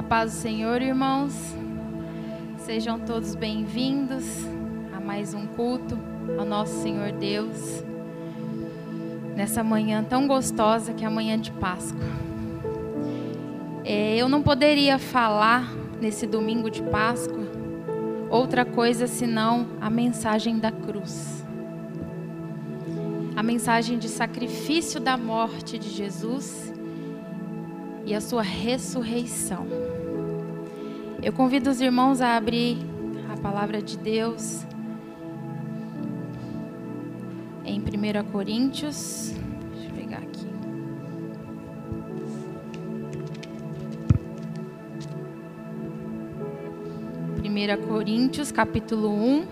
A paz do Senhor, irmãos. Sejam todos bem-vindos a mais um culto ao nosso Senhor Deus. Nessa manhã tão gostosa que é a manhã de Páscoa. É, eu não poderia falar nesse domingo de Páscoa outra coisa senão a mensagem da cruz. A mensagem de sacrifício da morte de Jesus e a sua ressurreição. Eu convido os irmãos a abrir a palavra de Deus em 1 Coríntios. Deixa Coríntios, capítulo 1.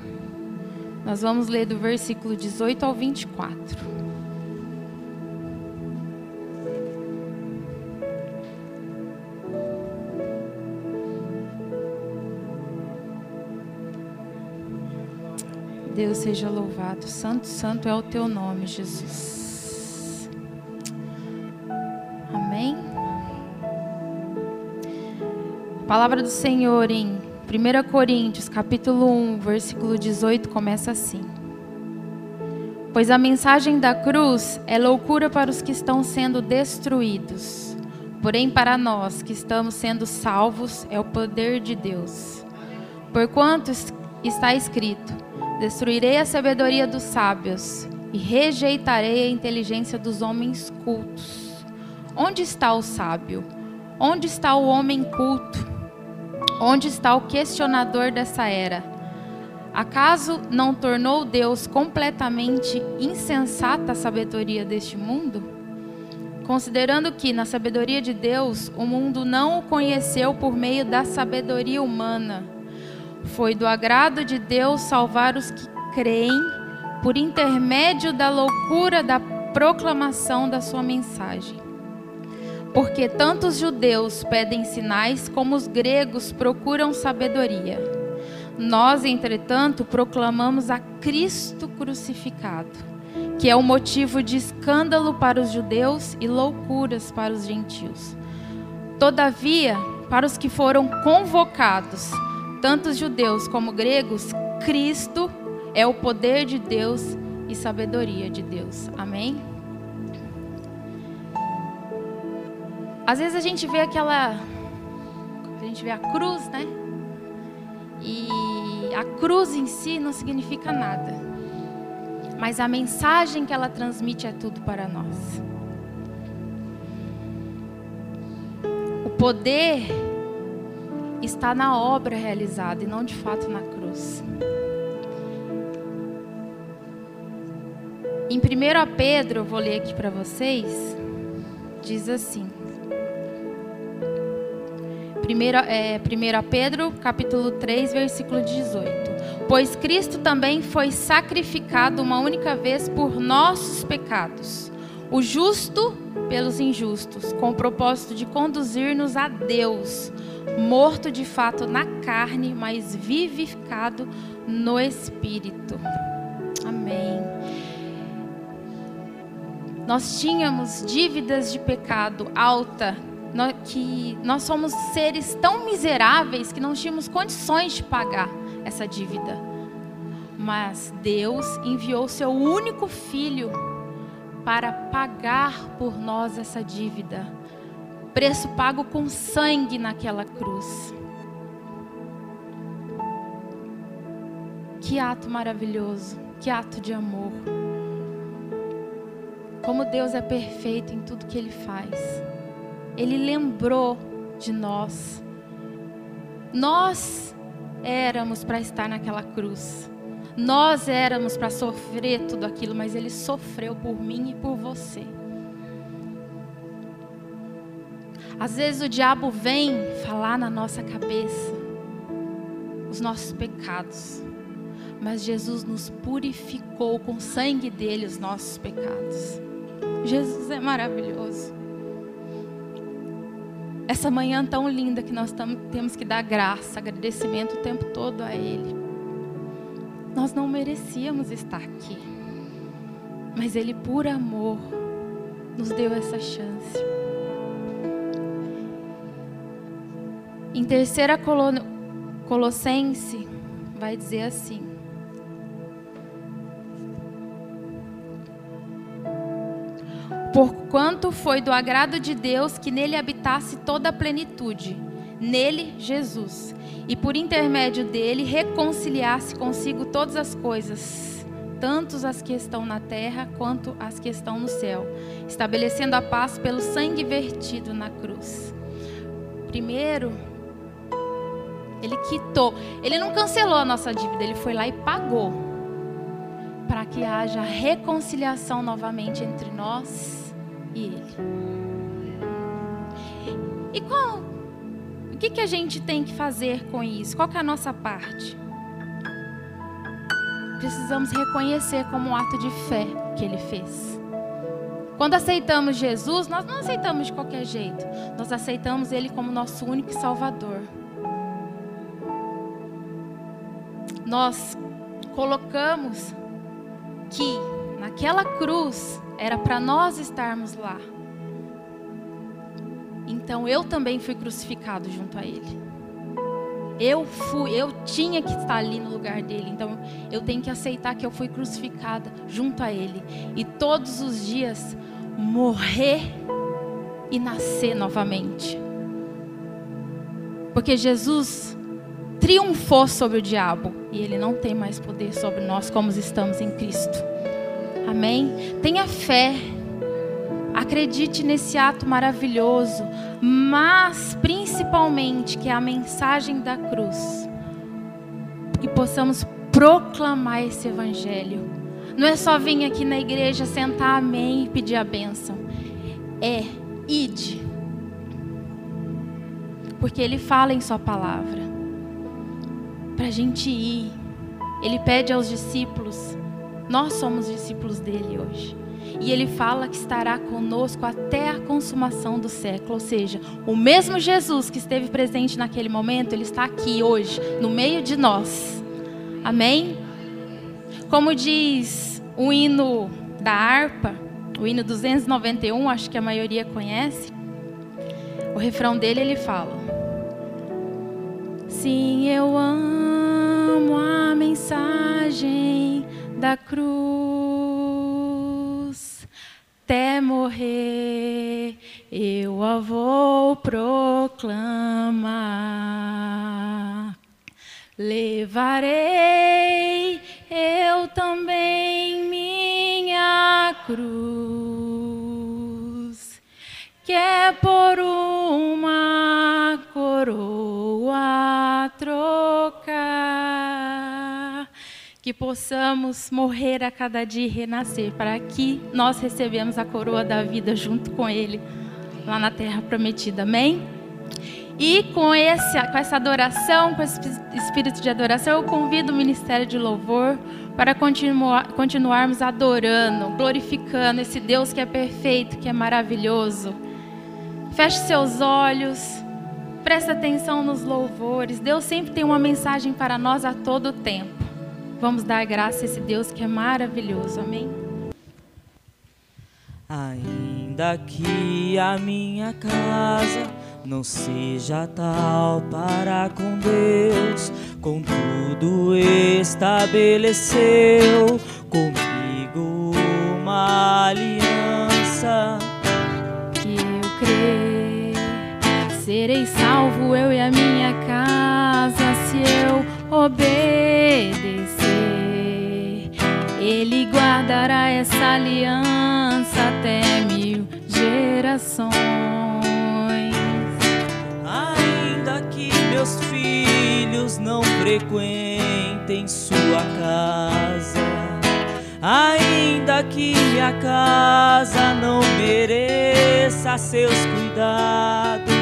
Nós vamos ler do versículo 18 ao 24. Deus seja louvado. Santo, santo é o teu nome, Jesus. Amém. A palavra do Senhor em 1 Coríntios, capítulo 1, versículo 18 começa assim: Pois a mensagem da cruz é loucura para os que estão sendo destruídos, porém para nós que estamos sendo salvos é o poder de Deus. Porquanto está escrito: Destruirei a sabedoria dos sábios e rejeitarei a inteligência dos homens cultos. Onde está o sábio? Onde está o homem culto? Onde está o questionador dessa era? Acaso não tornou Deus completamente insensata a sabedoria deste mundo? Considerando que, na sabedoria de Deus, o mundo não o conheceu por meio da sabedoria humana foi do agrado de Deus salvar os que creem por intermédio da loucura da proclamação da sua mensagem. Porque tanto os judeus pedem sinais como os gregos procuram sabedoria. Nós, entretanto, proclamamos a Cristo crucificado, que é o motivo de escândalo para os judeus e loucuras para os gentios. Todavia, para os que foram convocados, tanto judeus como gregos, Cristo é o poder de Deus e sabedoria de Deus. Amém? Às vezes a gente vê aquela. A gente vê a cruz, né? E a cruz em si não significa nada. Mas a mensagem que ela transmite é tudo para nós. O poder está na obra realizada e não de fato na cruz. Em 1 Pedro, vou ler aqui para vocês, diz assim. 1 é, 1 Pedro, capítulo 3, versículo 18. Pois Cristo também foi sacrificado uma única vez por nossos pecados, o justo pelos injustos, com o propósito de conduzir-nos a Deus morto de fato na carne, mas vivificado no espírito. Amém. Nós tínhamos dívidas de pecado alta, que nós somos seres tão miseráveis que não tínhamos condições de pagar essa dívida. Mas Deus enviou seu único filho para pagar por nós essa dívida preço pago com sangue naquela cruz. Que ato maravilhoso, que ato de amor. Como Deus é perfeito em tudo que Ele faz. Ele lembrou de nós. Nós éramos para estar naquela cruz. Nós éramos para sofrer tudo aquilo, mas Ele sofreu por mim e por você. Às vezes o diabo vem falar na nossa cabeça os nossos pecados, mas Jesus nos purificou com o sangue dele os nossos pecados. Jesus é maravilhoso. Essa manhã tão linda que nós temos que dar graça, agradecimento o tempo todo a Ele. Nós não merecíamos estar aqui, mas Ele, por amor, nos deu essa chance. Em terceira Colossense vai dizer assim: Porquanto foi do agrado de Deus que nele habitasse toda a plenitude, nele Jesus, e por intermédio dele reconciliasse consigo todas as coisas, tanto as que estão na terra quanto as que estão no céu, estabelecendo a paz pelo sangue vertido na cruz. Primeiro, ele quitou, ele não cancelou a nossa dívida, ele foi lá e pagou para que haja reconciliação novamente entre nós e Ele. E qual, o que, que a gente tem que fazer com isso? Qual é a nossa parte? Precisamos reconhecer como um ato de fé que Ele fez. Quando aceitamos Jesus, nós não aceitamos de qualquer jeito. Nós aceitamos Ele como nosso único Salvador. Nós colocamos que naquela cruz era para nós estarmos lá. Então eu também fui crucificado junto a ele. Eu fui, eu tinha que estar ali no lugar dele. Então eu tenho que aceitar que eu fui crucificada junto a ele e todos os dias morrer e nascer novamente. Porque Jesus triunfou sobre o diabo e ele não tem mais poder sobre nós como estamos em Cristo. Amém? Tenha fé. Acredite nesse ato maravilhoso, mas principalmente que é a mensagem da cruz. Que possamos proclamar esse evangelho. Não é só vir aqui na igreja, sentar amém e pedir a bênção. É ide. Porque ele fala em sua palavra para a gente ir. Ele pede aos discípulos, nós somos discípulos dele hoje. E ele fala que estará conosco até a consumação do século. Ou seja, o mesmo Jesus que esteve presente naquele momento, ele está aqui hoje, no meio de nós. Amém? Como diz o hino da harpa, o hino 291, acho que a maioria conhece. O refrão dele ele fala: Sim, eu amo amo a mensagem da cruz. Até morrer eu a vou proclamar. Levarei eu também minha cruz, que é por uma coroa trocar que possamos morrer a cada dia e renascer, para que nós recebemos a coroa da vida junto com Ele, lá na terra prometida. Amém? E com, esse, com essa adoração, com esse espírito de adoração, eu convido o Ministério de Louvor para continuar, continuarmos adorando, glorificando esse Deus que é perfeito, que é maravilhoso. Feche seus olhos, preste atenção nos louvores. Deus sempre tem uma mensagem para nós a todo tempo. Vamos dar graça a esse Deus que é maravilhoso. Amém? Ainda que a minha casa não seja tal para com Deus, contudo estabeleceu comigo uma aliança. Que eu crer, serei salvo eu e a minha casa se eu obedecer. Guardará essa aliança até mil gerações. Ainda que meus filhos não frequentem sua casa, ainda que minha casa não mereça seus cuidados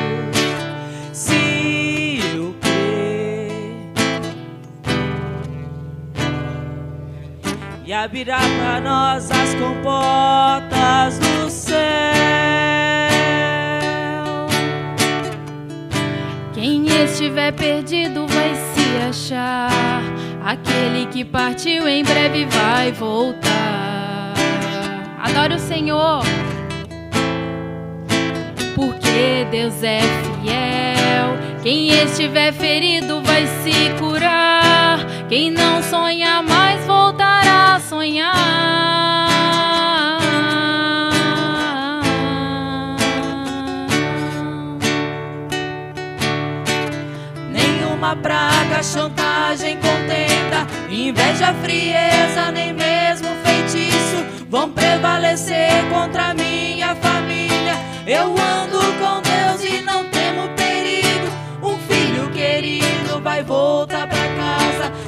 e abrirá para nós as comportas do céu. Quem estiver perdido vai se achar. Aquele que partiu em breve vai voltar. Adore o Senhor, porque Deus é fiel Quem estiver ferido vai se curar. Quem não sonha mais voltará a sonhar. Nenhuma praga, chantagem, contenda, inveja, frieza, nem mesmo feitiço vão prevalecer contra minha família. Eu ando com Deus e não temo perigo. Um filho querido vai voltar pra casa.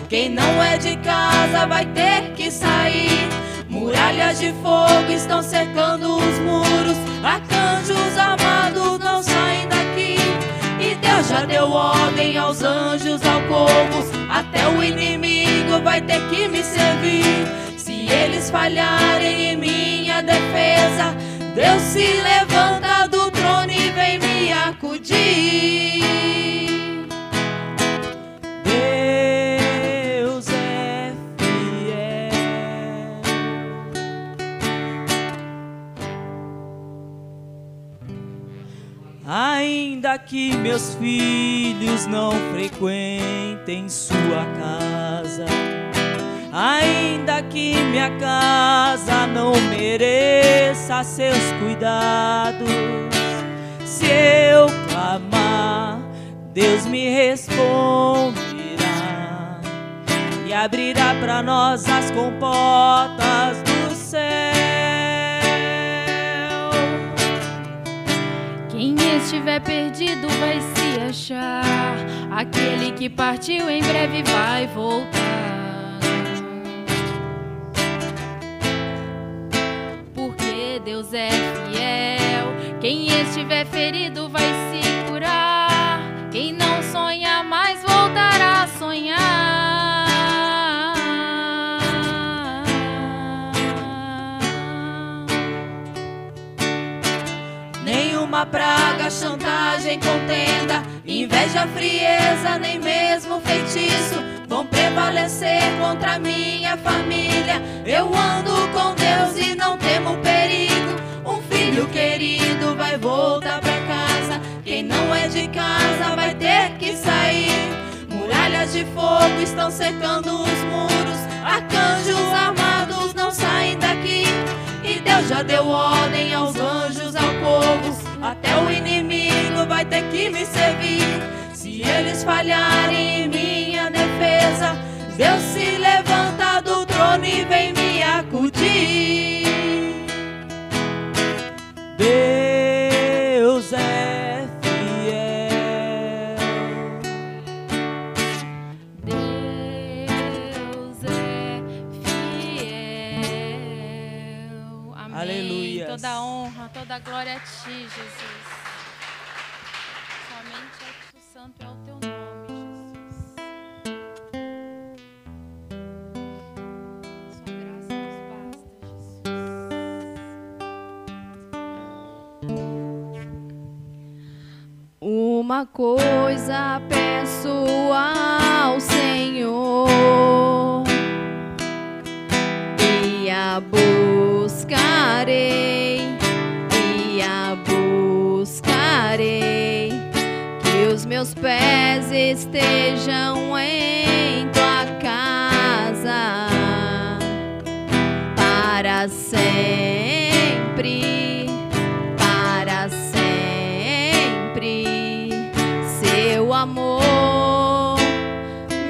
Quem não é de casa vai ter que sair. Muralhas de fogo estão cercando os muros. Arcanjos amados não saem daqui. E Deus já deu ordem aos anjos, ao povo. Até o inimigo vai ter que me servir. Se eles falharem em minha defesa, Deus se levanta do trono e vem me acudir. Ainda que meus filhos não frequentem sua casa, ainda que minha casa não mereça seus cuidados, se eu clamar, Deus me responderá e abrirá para nós as comportas do céu. Quem estiver perdido vai se achar. Aquele que partiu em breve vai voltar. Porque Deus é fiel. Quem estiver ferido vai se curar. Quem não praga, chantagem, contenda, inveja, frieza, nem mesmo feitiço vão prevalecer contra minha família. Eu ando com Deus e não temo perigo. Um filho querido vai voltar pra casa. Quem não é de casa vai ter que sair. Muralhas de fogo estão cercando os me servir. Se eles falharem em minha defesa, Deus se levanta do trono e vem me acudir. Deus é fiel. Deus é fiel. Amém. Aleluias. Toda honra, toda glória a ti, Jesus. Uma coisa peço ao Senhor. E a buscarei, e a buscarei, que os meus pés estejam em tua casa para sempre, amor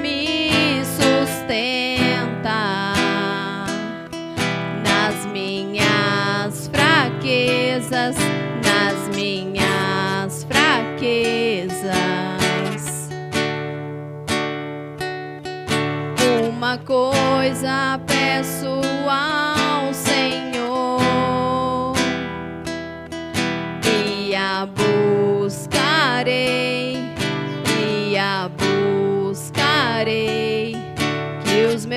me sustenta nas minhas fraquezas, nas minhas fraquezas. Uma coisa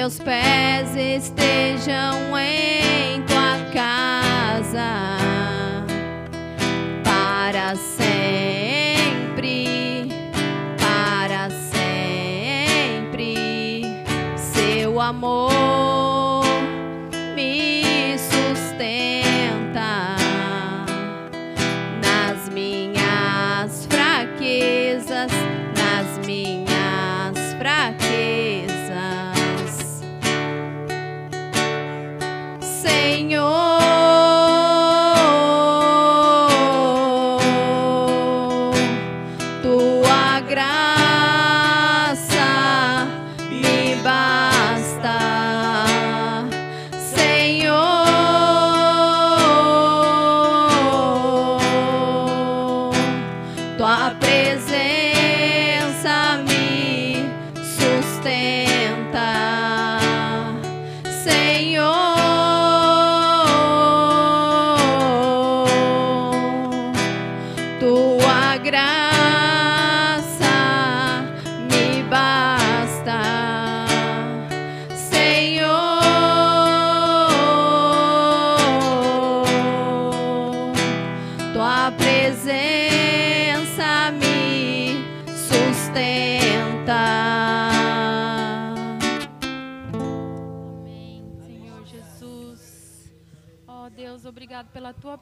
meus pés estejam em tua casa para sempre, para sempre. Seu amor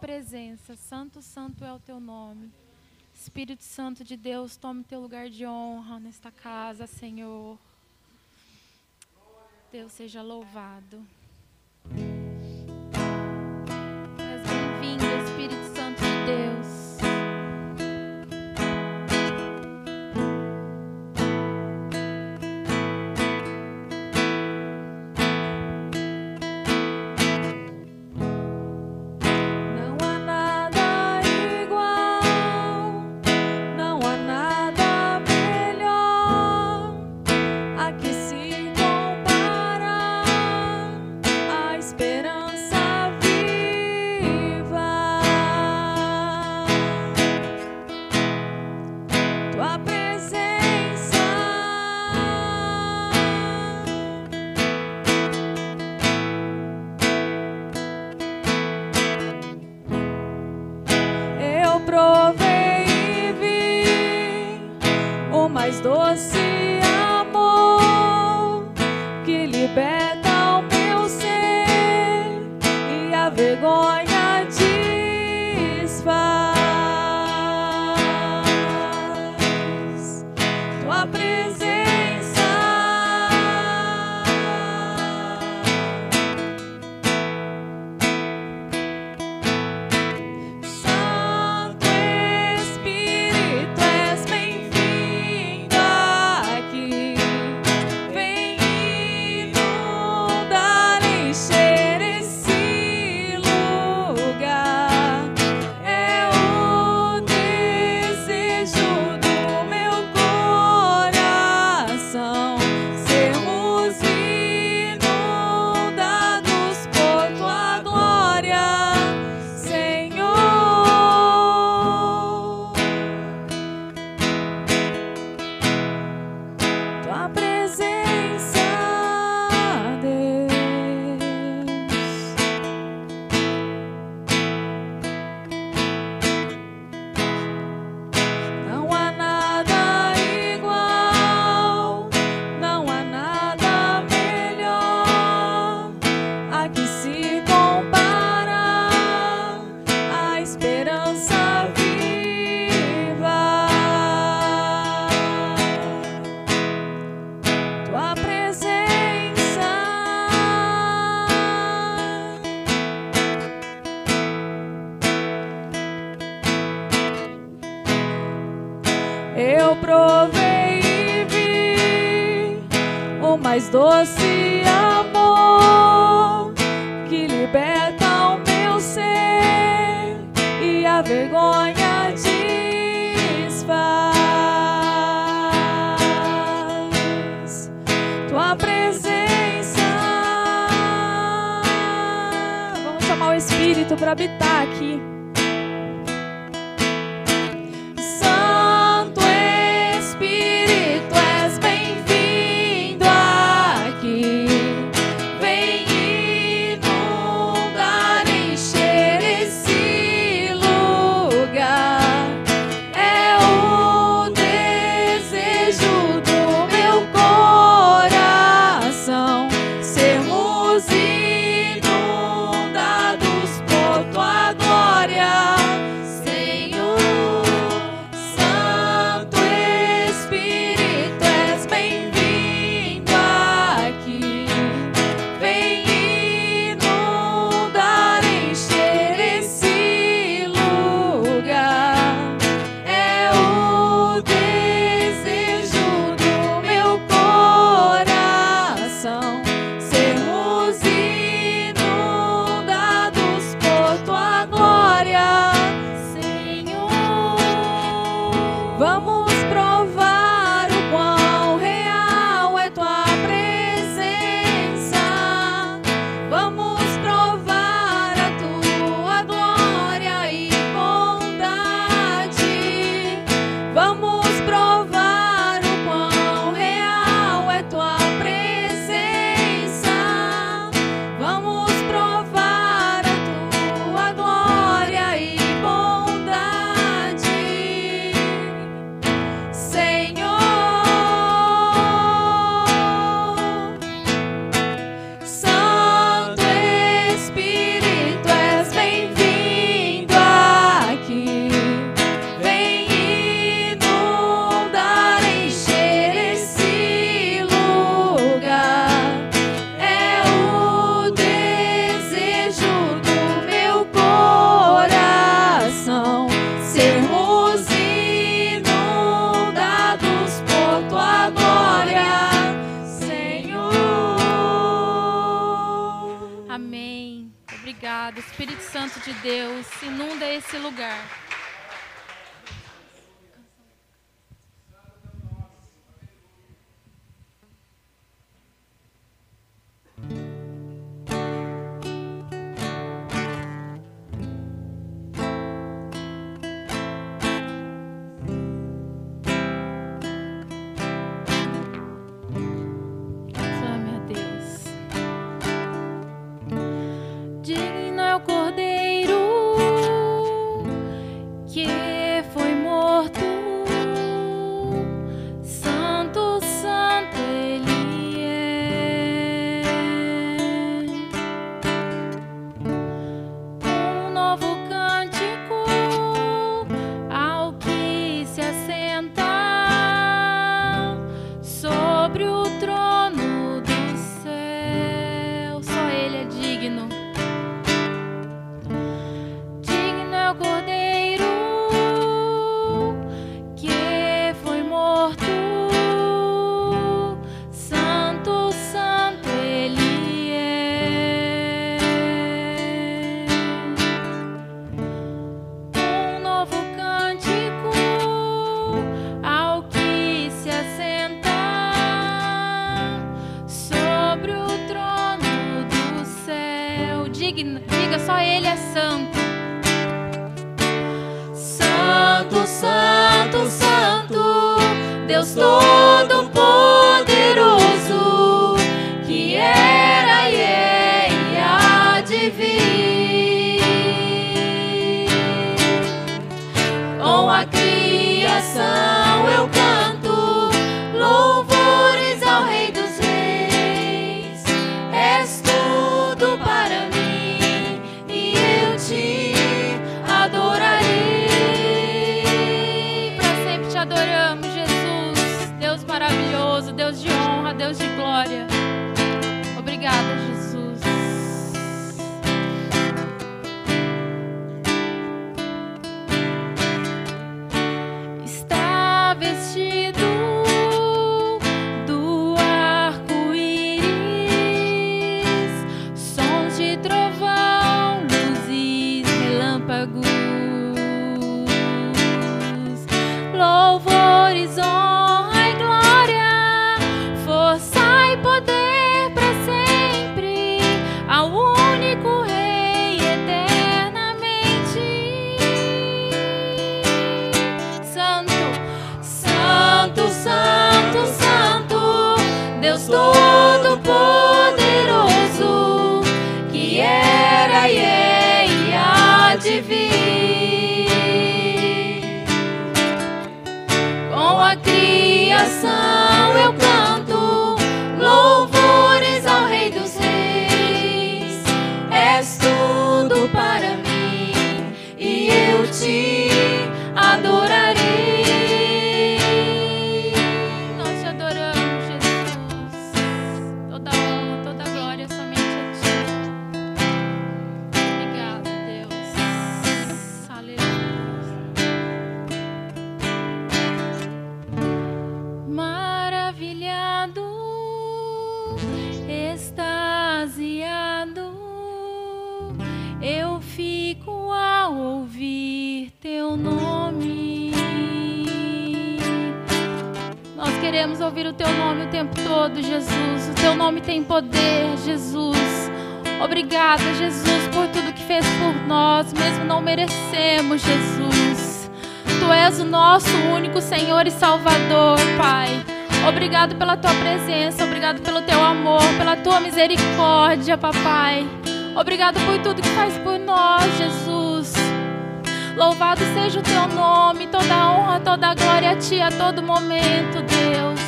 presença. Santo, santo é o teu nome. Espírito Santo de Deus, tome teu lugar de honra nesta casa, Senhor. Deus seja louvado. És bem-vindo, Espírito Santo de Deus. criação eu canto. teu nome o tempo todo, Jesus. O teu nome tem poder, Jesus. Obrigada, Jesus, por tudo que fez por nós, mesmo não merecemos, Jesus. Tu és o nosso único Senhor e Salvador, Pai. Obrigado pela tua presença, obrigado pelo teu amor, pela tua misericórdia, papai. Obrigado por tudo que faz por nós, Jesus. Louvado seja o teu nome, toda honra, toda glória a ti a todo momento, Deus.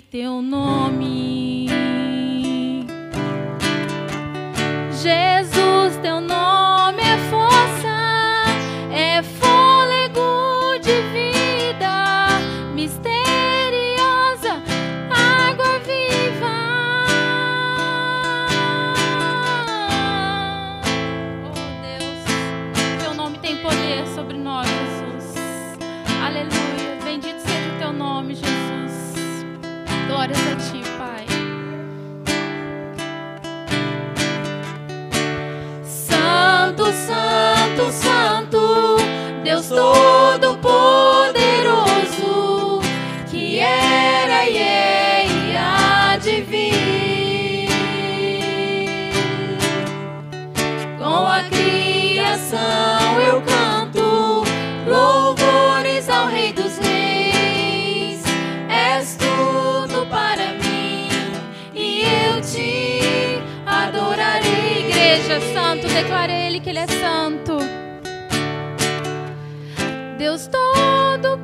teu nome. Todo-Poderoso, que era e é e há de vir. Com a criação eu canto louvores ao Rei dos Reis. És tudo para mim e eu te adorarei. Igreja, santo, declara Ele que Ele é santo. Deus todo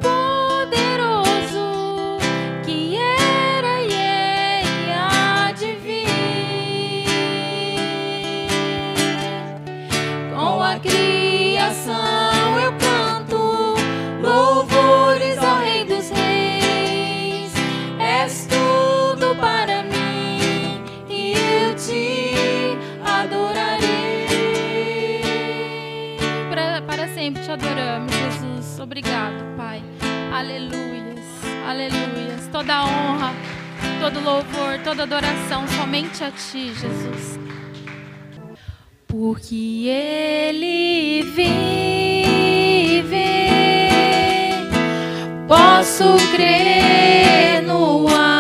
Obrigado, Pai. Aleluias, aleluias. Toda honra, todo louvor, toda adoração somente a Ti, Jesus. Porque Ele vive, Posso crer no amanhã,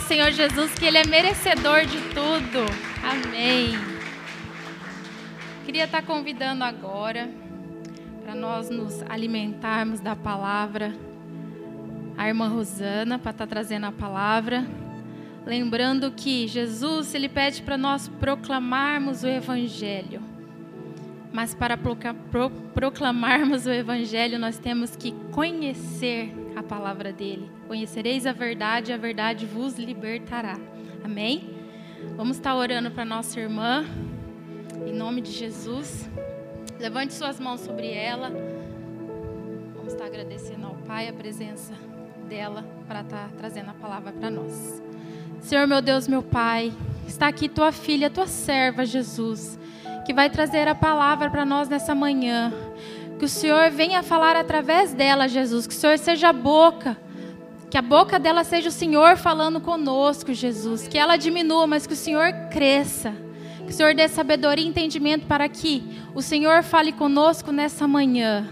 nosso Senhor Jesus, que Ele é merecedor de tudo. Amém. Queria estar convidando agora para nós nos alimentarmos da palavra a irmã Rosana para estar trazendo a palavra. Lembrando que Jesus, ele pede para nós proclamarmos o evangelho. Mas para proclamarmos o Evangelho, nós temos que conhecer a palavra dele. Conhecereis a verdade, e a verdade vos libertará. Amém? Vamos estar orando para nossa irmã, em nome de Jesus. Levante suas mãos sobre ela. Vamos estar agradecendo ao Pai a presença dela para estar trazendo a palavra para nós. Senhor, meu Deus, meu Pai, está aqui tua filha, tua serva, Jesus que vai trazer a palavra para nós nessa manhã. Que o Senhor venha falar através dela, Jesus. Que o Senhor seja a boca. Que a boca dela seja o Senhor falando conosco, Jesus. Que ela diminua, mas que o Senhor cresça. Que o Senhor dê sabedoria e entendimento para que o Senhor fale conosco nessa manhã.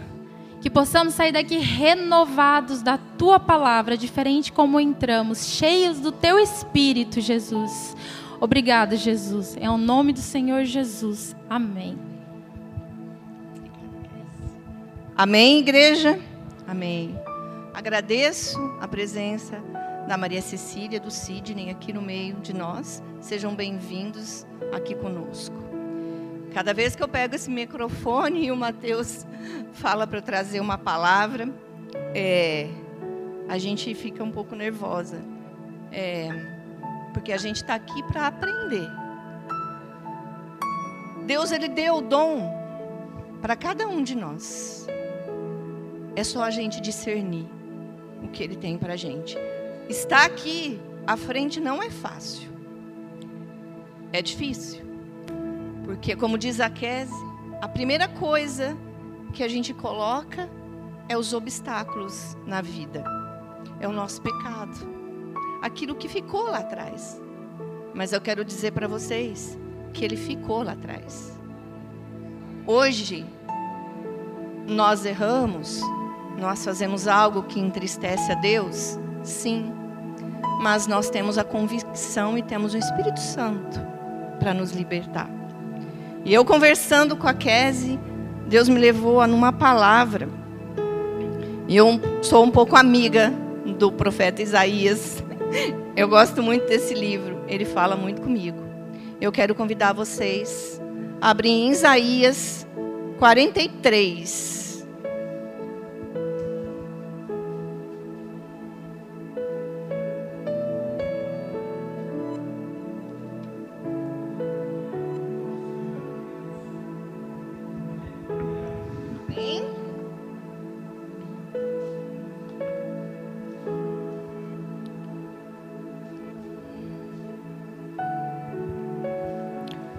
Que possamos sair daqui renovados da tua palavra, diferente como entramos, cheios do teu espírito, Jesus. Obrigada, Jesus. É o nome do Senhor Jesus. Amém. Amém, igreja? Amém. Agradeço a presença da Maria Cecília, do Sidney aqui no meio de nós. Sejam bem-vindos aqui conosco. Cada vez que eu pego esse microfone e o Mateus fala para eu trazer uma palavra, é, a gente fica um pouco nervosa. É, porque a gente está aqui para aprender. Deus ele deu o dom para cada um de nós. É só a gente discernir o que Ele tem para a gente. Estar aqui à frente não é fácil. É difícil. Porque, como diz a Kese, a primeira coisa que a gente coloca é os obstáculos na vida. É o nosso pecado. Aquilo que ficou lá atrás. Mas eu quero dizer para vocês que ele ficou lá atrás. Hoje, nós erramos, nós fazemos algo que entristece a Deus? Sim. Mas nós temos a convicção e temos o Espírito Santo para nos libertar. E eu conversando com a Kese, Deus me levou a numa palavra. E eu sou um pouco amiga do profeta Isaías. Eu gosto muito desse livro. Ele fala muito comigo. Eu quero convidar vocês a abrir em Isaías 43.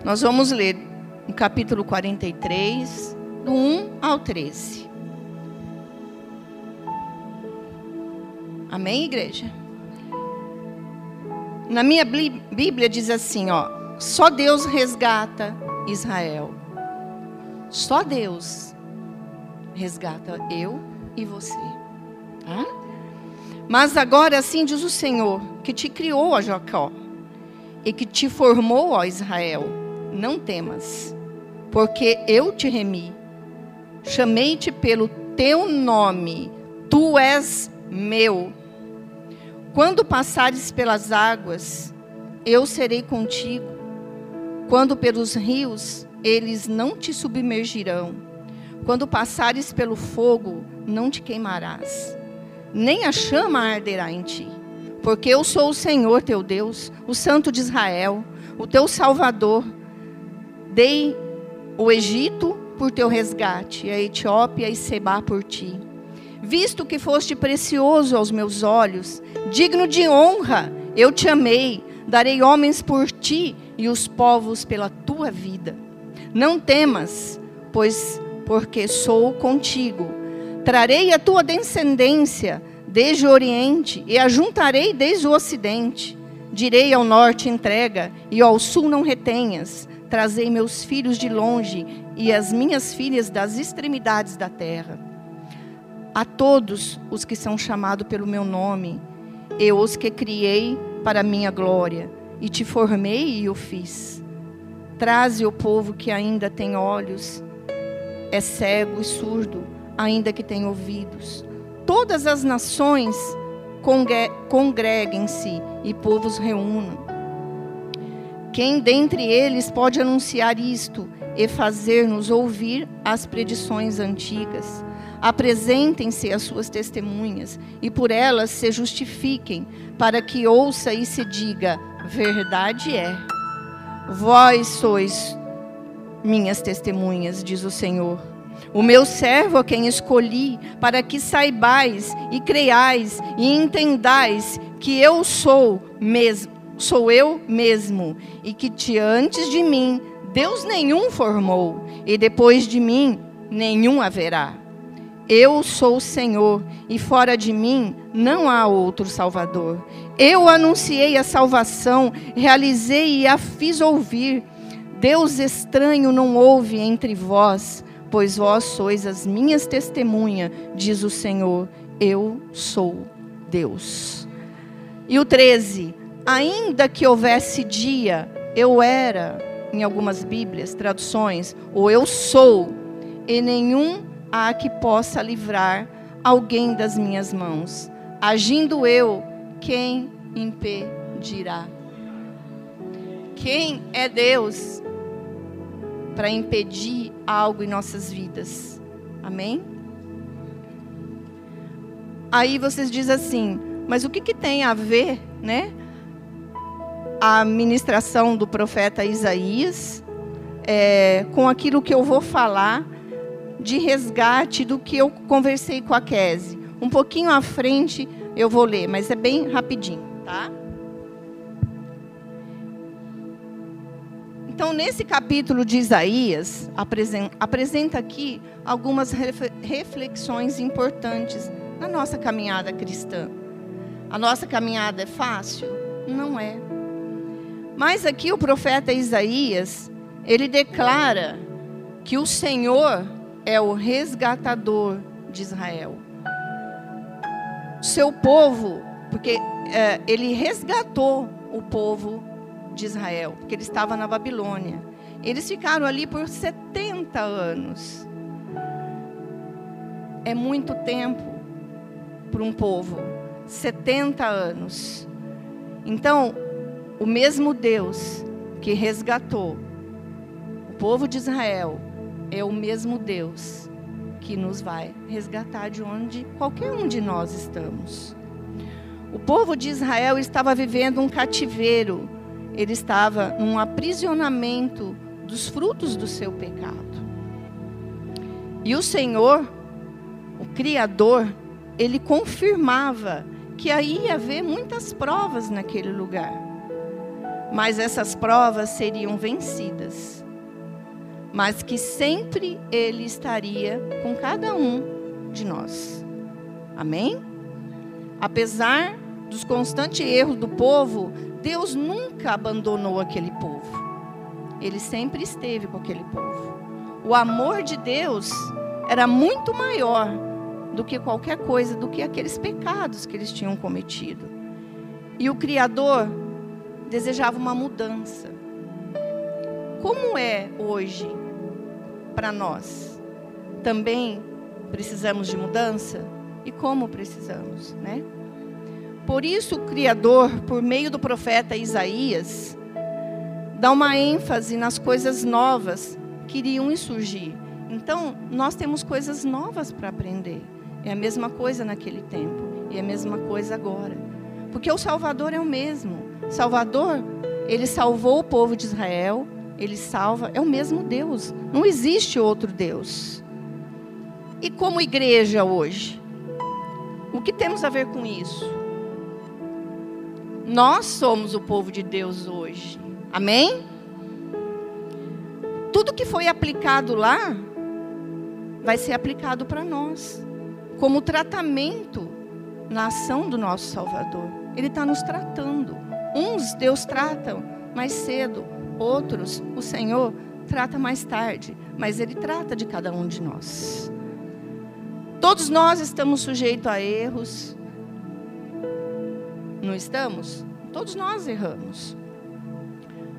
Nós vamos ler no capítulo 43, do 1 ao 13. Amém, igreja? Na minha Bíblia diz assim, ó: só Deus resgata Israel. Só Deus resgata eu e você. Tá? Mas agora assim diz o Senhor, que te criou, ó Jacó, e que te formou, ó Israel não temas, porque eu te remi. Chamei-te pelo teu nome, tu és meu. Quando passares pelas águas, eu serei contigo. Quando pelos rios, eles não te submergirão. Quando passares pelo fogo, não te queimarás, nem a chama arderá em ti. Porque eu sou o Senhor teu Deus, o Santo de Israel, o teu Salvador Dei o Egito por teu resgate, a Etiópia e Seba por ti. Visto que foste precioso aos meus olhos, digno de honra, eu te amei, darei homens por ti e os povos pela tua vida. Não temas, pois porque sou contigo. Trarei a tua descendência desde o oriente e a juntarei desde o ocidente. Direi ao norte entrega e ao sul não retenhas Trazei meus filhos de longe e as minhas filhas das extremidades da terra. A todos os que são chamados pelo meu nome, eu os que criei para minha glória, e te formei e o fiz. Traze o povo que ainda tem olhos, é cego e surdo, ainda que tem ouvidos. Todas as nações congreguem-se e povos reúnam quem dentre eles pode anunciar isto e fazer-nos ouvir as predições antigas? Apresentem-se as suas testemunhas e por elas se justifiquem, para que ouça e se diga: verdade é. Vós sois minhas testemunhas, diz o Senhor. O meu servo a quem escolhi, para que saibais e creiais e entendais que eu sou mesmo sou eu mesmo, e que te antes de mim Deus nenhum formou, e depois de mim nenhum haverá. Eu sou o Senhor, e fora de mim não há outro Salvador. Eu anunciei a salvação, realizei e a fiz ouvir. Deus estranho não houve entre vós, pois vós sois as minhas testemunhas, diz o Senhor. Eu sou Deus. E o 13: ainda que houvesse dia, eu era, em algumas Bíblias, traduções, ou eu sou, e nenhum há que possa livrar alguém das minhas mãos. Agindo eu, quem impedirá? Quem é Deus para impedir algo em nossas vidas? Amém? Aí vocês dizem assim, mas o que, que tem a ver, né? A ministração do profeta Isaías é, com aquilo que eu vou falar de resgate do que eu conversei com a Kese. Um pouquinho à frente eu vou ler, mas é bem rapidinho, tá? Então, nesse capítulo de Isaías, apresenta aqui algumas reflexões importantes na nossa caminhada cristã. A nossa caminhada é fácil? Não é. Mas aqui o profeta Isaías, ele declara que o Senhor é o resgatador de Israel. Seu povo, porque é, ele resgatou o povo de Israel, porque ele estava na Babilônia. Eles ficaram ali por 70 anos. É muito tempo para um povo. 70 anos. Então, o mesmo Deus que resgatou o povo de Israel é o mesmo Deus que nos vai resgatar de onde qualquer um de nós estamos. O povo de Israel estava vivendo um cativeiro, ele estava num aprisionamento dos frutos do seu pecado. E o Senhor, o Criador, ele confirmava que aí ia haver muitas provas naquele lugar. Mas essas provas seriam vencidas mas que sempre Ele estaria com cada um de nós. Amém? Apesar dos constantes erros do povo, Deus nunca abandonou aquele povo. Ele sempre esteve com aquele povo. O amor de Deus era muito maior do que qualquer coisa, do que aqueles pecados que eles tinham cometido. E o Criador desejava uma mudança. Como é hoje para nós? Também precisamos de mudança? E como precisamos, né? Por isso o Criador, por meio do profeta Isaías, dá uma ênfase nas coisas novas que iriam surgir. Então, nós temos coisas novas para aprender. É a mesma coisa naquele tempo e é a mesma coisa agora. Porque o Salvador é o mesmo. Salvador, ele salvou o povo de Israel, ele salva, é o mesmo Deus. Não existe outro Deus. E como igreja hoje? O que temos a ver com isso? Nós somos o povo de Deus hoje. Amém? Tudo que foi aplicado lá vai ser aplicado para nós, como tratamento na ação do nosso Salvador. Ele está nos tratando. Uns Deus trata mais cedo, Outros, o Senhor trata mais tarde, mas Ele trata de cada um de nós. Todos nós estamos sujeitos a erros. Não estamos? Todos nós erramos.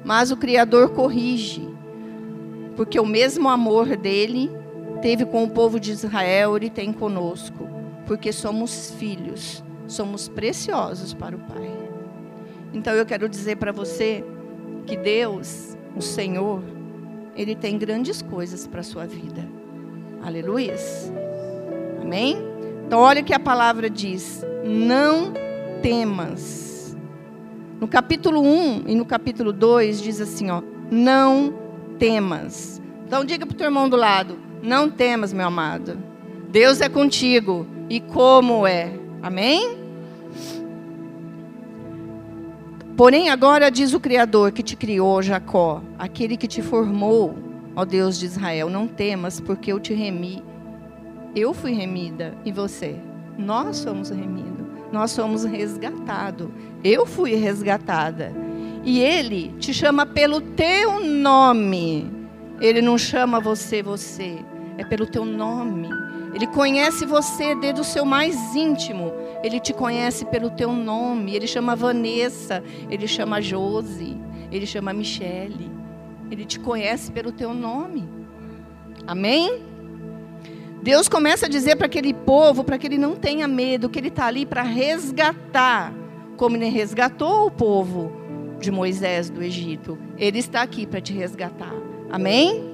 Mas o Criador corrige, porque o mesmo amor dele teve com o povo de Israel, ele tem conosco, porque somos filhos, somos preciosos para o Pai. Então eu quero dizer para você que Deus, o Senhor, Ele tem grandes coisas para a sua vida. Aleluia. Amém? Então, olha o que a palavra diz: não temas. No capítulo 1 e no capítulo 2 diz assim: ó, não temas. Então, diga para o teu irmão do lado: não temas, meu amado. Deus é contigo. E como é? Amém? Porém, agora diz o Criador que te criou, Jacó, aquele que te formou, ó Deus de Israel, não temas, porque eu te remi. Eu fui remida e você? Nós somos remidos, nós somos resgatados. Eu fui resgatada. E Ele te chama pelo teu nome. Ele não chama você, você. É pelo teu nome. Ele conhece você desde o seu mais íntimo. Ele te conhece pelo teu nome. Ele chama Vanessa, ele chama Josi, ele chama Michele. Ele te conhece pelo teu nome. Amém? Deus começa a dizer para aquele povo, para que ele não tenha medo, que ele está ali para resgatar como ele resgatou o povo de Moisés do Egito, ele está aqui para te resgatar. Amém?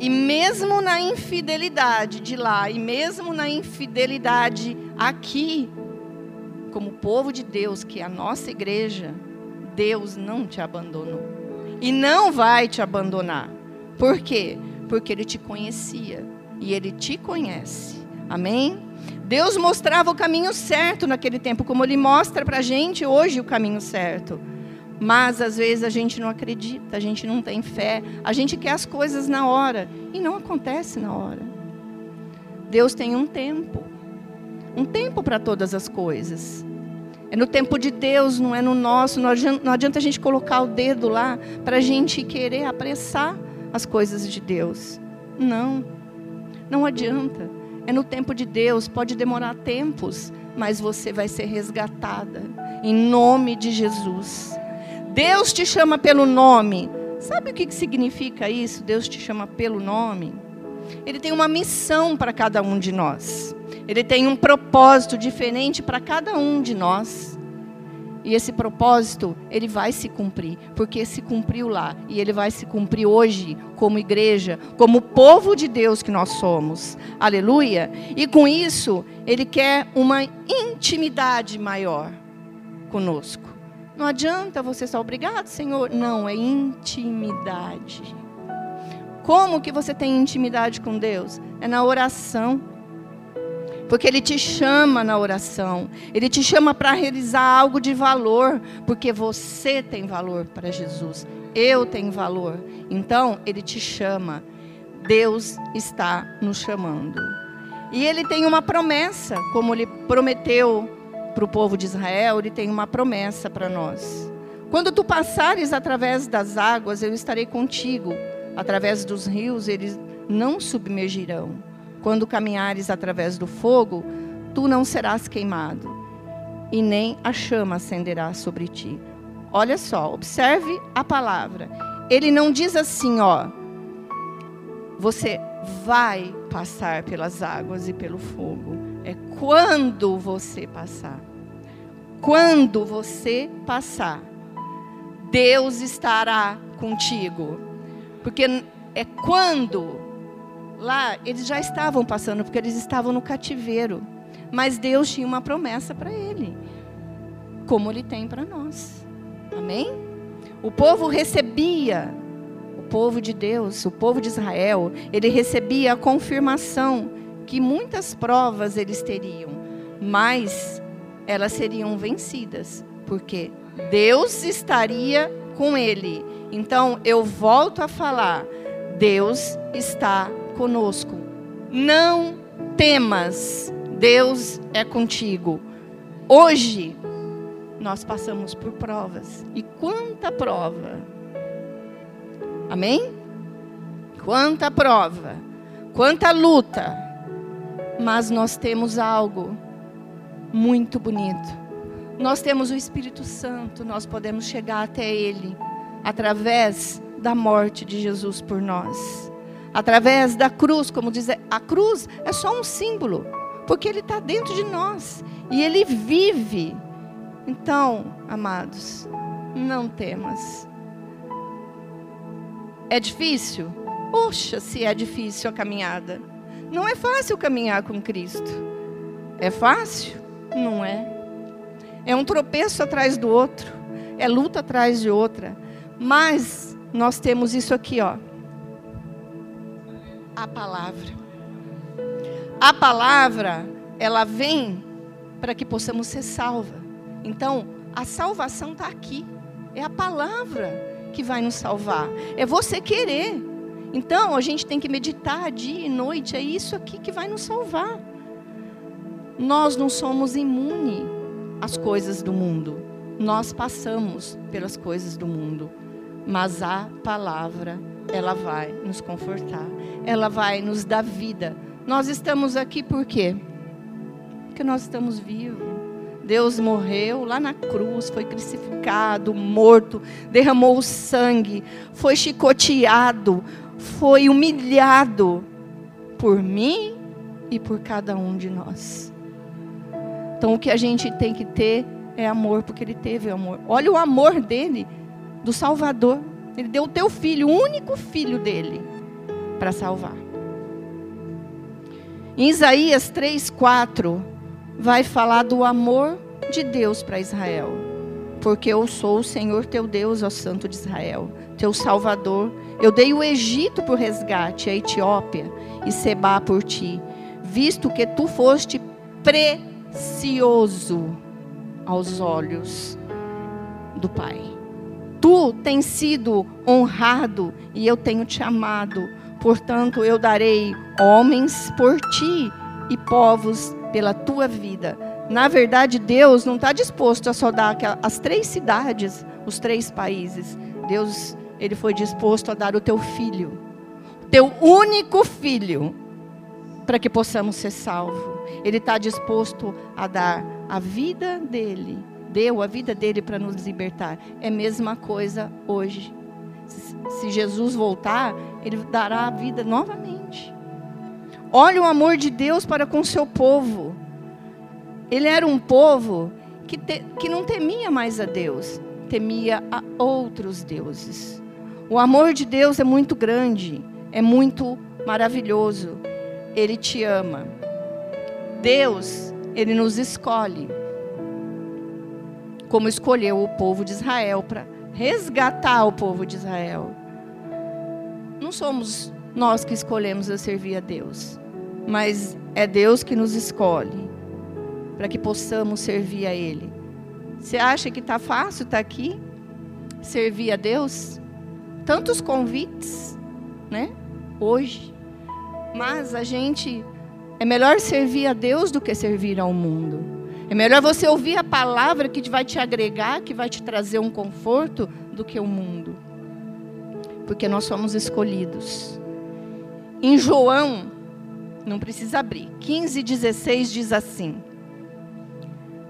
E mesmo na infidelidade de lá, e mesmo na infidelidade aqui, como povo de Deus, que é a nossa igreja, Deus não te abandonou. E não vai te abandonar. Por quê? Porque Ele te conhecia. E Ele te conhece. Amém? Deus mostrava o caminho certo naquele tempo, como Ele mostra para a gente hoje o caminho certo. Mas às vezes a gente não acredita, a gente não tem fé, a gente quer as coisas na hora e não acontece na hora. Deus tem um tempo, um tempo para todas as coisas. É no tempo de Deus, não é no nosso. Não adianta, não adianta a gente colocar o dedo lá para a gente querer apressar as coisas de Deus. Não, não adianta. É no tempo de Deus, pode demorar tempos, mas você vai ser resgatada, em nome de Jesus. Deus te chama pelo nome. Sabe o que significa isso? Deus te chama pelo nome. Ele tem uma missão para cada um de nós. Ele tem um propósito diferente para cada um de nós. E esse propósito, ele vai se cumprir, porque se cumpriu lá e ele vai se cumprir hoje como igreja, como povo de Deus que nós somos. Aleluia! E com isso, ele quer uma intimidade maior conosco. Não adianta você só obrigado, Senhor. Não, é intimidade. Como que você tem intimidade com Deus? É na oração. Porque Ele te chama na oração. Ele te chama para realizar algo de valor. Porque você tem valor para Jesus. Eu tenho valor. Então, Ele te chama. Deus está nos chamando. E Ele tem uma promessa, como Ele prometeu para o povo de Israel, ele tem uma promessa para nós. Quando tu passares através das águas, eu estarei contigo. Através dos rios, eles não submergirão. Quando caminhares através do fogo, tu não serás queimado, e nem a chama acenderá sobre ti. Olha só, observe a palavra. Ele não diz assim, ó, você vai passar pelas águas e pelo fogo. É quando você passar. Quando você passar, Deus estará contigo. Porque é quando lá eles já estavam passando, porque eles estavam no cativeiro. Mas Deus tinha uma promessa para ele, como ele tem para nós. Amém? O povo recebia, o povo de Deus, o povo de Israel, ele recebia a confirmação que muitas provas eles teriam, mas elas seriam vencidas, porque Deus estaria com ele. Então eu volto a falar: Deus está conosco. Não temas, Deus é contigo. Hoje nós passamos por provas. E quanta prova! Amém? Quanta prova, quanta luta mas nós temos algo muito bonito. Nós temos o Espírito Santo, nós podemos chegar até Ele através da morte de Jesus por nós. Através da cruz, como diz, a cruz é só um símbolo, porque Ele está dentro de nós e Ele vive. Então, amados, não temas. É difícil? Poxa, se é difícil a caminhada. Não é fácil caminhar com Cristo. É fácil? Não é. É um tropeço atrás do outro. É luta atrás de outra. Mas nós temos isso aqui, ó. A palavra. A palavra, ela vem para que possamos ser salva. Então, a salvação está aqui. É a palavra que vai nos salvar. É você querer. Então, a gente tem que meditar dia e noite, é isso aqui que vai nos salvar. Nós não somos imunes às coisas do mundo. Nós passamos pelas coisas do mundo, mas a palavra, ela vai nos confortar. Ela vai nos dar vida. Nós estamos aqui por quê? Porque nós estamos vivos. Deus morreu lá na cruz, foi crucificado, morto, derramou o sangue, foi chicoteado, foi humilhado por mim e por cada um de nós. Então, o que a gente tem que ter é amor, porque ele teve amor. Olha o amor dele, do Salvador. Ele deu o teu filho, o único filho dele, para salvar. Em Isaías 3, 4, vai falar do amor de Deus para Israel. Porque eu sou o Senhor teu Deus, ó Santo de Israel, teu Salvador. Eu dei o Egito por resgate, a Etiópia e Seba por ti, visto que tu foste precioso aos olhos do Pai. Tu tens sido honrado e eu tenho te amado. Portanto, eu darei homens por ti e povos pela tua vida. Na verdade, Deus não está disposto a só dar as três cidades, os três países. Deus, ele foi disposto a dar o teu filho, teu único filho, para que possamos ser salvos. Ele está disposto a dar a vida dele, deu a vida dele para nos libertar. É a mesma coisa hoje. Se Jesus voltar, ele dará a vida novamente. Olha o amor de Deus para com seu povo. Ele era um povo que, te, que não temia mais a Deus, temia a outros deuses. O amor de Deus é muito grande, é muito maravilhoso. Ele te ama. Deus ele nos escolhe. Como escolheu o povo de Israel para resgatar o povo de Israel. Não somos nós que escolhemos a servir a Deus, mas é Deus que nos escolhe para que possamos servir a Ele. Você acha que está fácil estar tá aqui? Servir a Deus? Tantos convites, né? Hoje. Mas a gente é melhor servir a Deus do que servir ao mundo. É melhor você ouvir a palavra que vai te agregar, que vai te trazer um conforto, do que o mundo. Porque nós somos escolhidos. Em João, não precisa abrir, 15, 16 diz assim: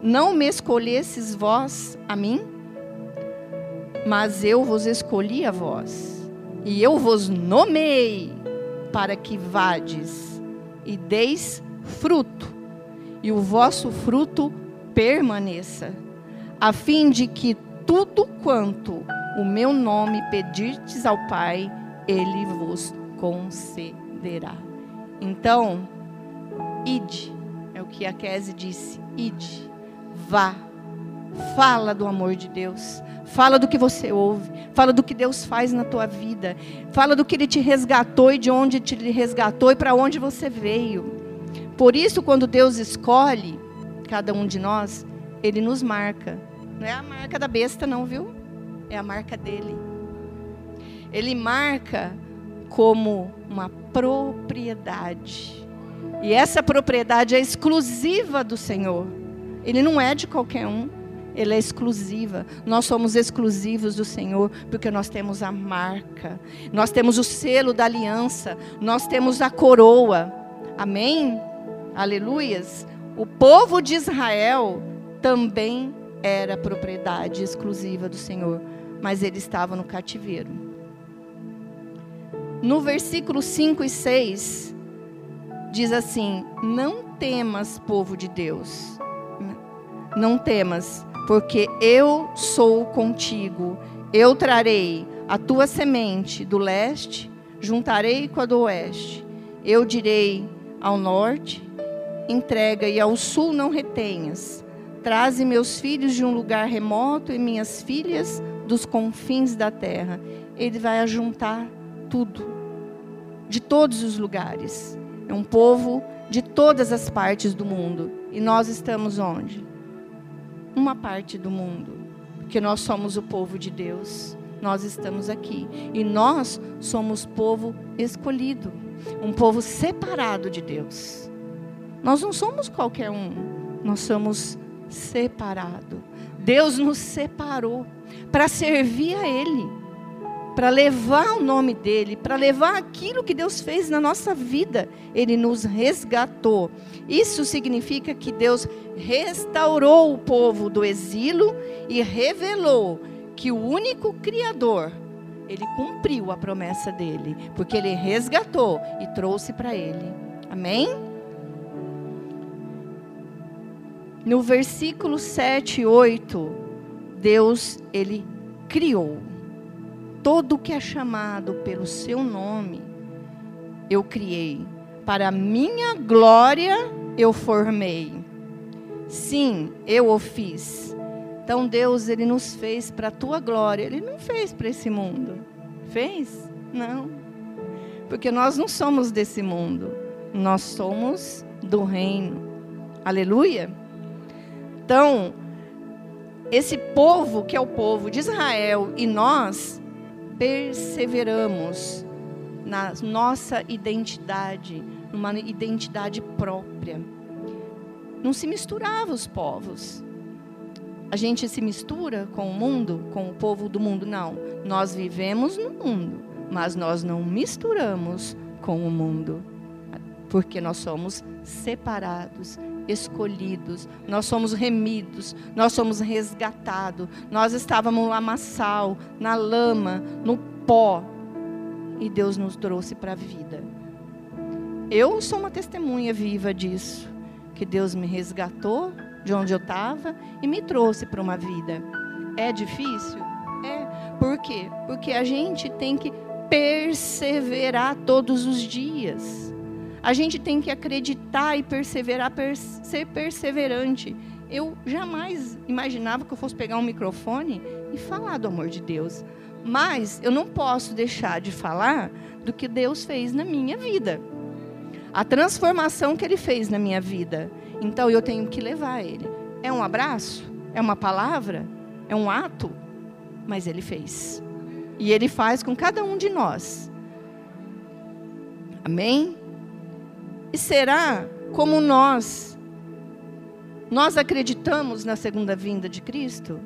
Não me escolhesses vós a mim, mas eu vos escolhi a vós, e eu vos nomei para que vades e deis fruto, e o vosso fruto permaneça, a fim de que tudo quanto o meu nome pedirtes ao Pai, ele vos concederá. Então, ide, é o que a Kese disse, ide, vá, fala do amor de Deus, Fala do que você ouve. Fala do que Deus faz na tua vida. Fala do que Ele te resgatou e de onde te resgatou e para onde você veio. Por isso, quando Deus escolhe cada um de nós, Ele nos marca. Não é a marca da besta, não, viu? É a marca dele. Ele marca como uma propriedade. E essa propriedade é exclusiva do Senhor. Ele não é de qualquer um. Ele é exclusiva. Nós somos exclusivos do Senhor porque nós temos a marca. Nós temos o selo da aliança. Nós temos a coroa. Amém? Aleluias. O povo de Israel também era propriedade exclusiva do Senhor, mas ele estava no cativeiro. No versículo 5 e 6 diz assim: Não temas, povo de Deus. Não temas porque eu sou contigo. Eu trarei a tua semente do leste, juntarei com a do oeste. Eu direi ao norte, entrega, e ao sul não retenhas. Traze meus filhos de um lugar remoto e minhas filhas dos confins da terra. Ele vai ajuntar tudo, de todos os lugares. É um povo de todas as partes do mundo. E nós estamos onde? Uma parte do mundo, porque nós somos o povo de Deus. Nós estamos aqui e nós somos povo escolhido, um povo separado de Deus. Nós não somos qualquer um, nós somos separado. Deus nos separou para servir a Ele para levar o nome dele, para levar aquilo que Deus fez na nossa vida. Ele nos resgatou. Isso significa que Deus restaurou o povo do exílio e revelou que o único Criador, ele cumpriu a promessa dele, porque ele resgatou e trouxe para ele. Amém? No versículo 7 e 8, Deus, ele criou. Todo que é chamado pelo seu nome, eu criei. Para minha glória, eu formei. Sim, eu o fiz. Então Deus, ele nos fez para a tua glória. Ele não fez para esse mundo. Fez? Não. Porque nós não somos desse mundo. Nós somos do reino. Aleluia. Então, esse povo que é o povo de Israel e nós perseveramos na nossa identidade, numa identidade própria. Não se misturava os povos. A gente se mistura com o mundo, com o povo do mundo, não. Nós vivemos no mundo, mas nós não misturamos com o mundo, porque nós somos separados, escolhidos, nós somos remidos, nós somos resgatados. Nós estávamos no lamaçal, na lama, no pó, e Deus nos trouxe para a vida. Eu sou uma testemunha viva disso, que Deus me resgatou de onde eu estava e me trouxe para uma vida. É difícil? É. Por quê? Porque a gente tem que perseverar todos os dias. A gente tem que acreditar e perseverar, per ser perseverante. Eu jamais imaginava que eu fosse pegar um microfone e falar do amor de Deus. Mas eu não posso deixar de falar do que Deus fez na minha vida. A transformação que Ele fez na minha vida. Então eu tenho que levar Ele. É um abraço? É uma palavra? É um ato? Mas Ele fez. E Ele faz com cada um de nós. Amém? E será como nós, nós acreditamos na segunda vinda de Cristo?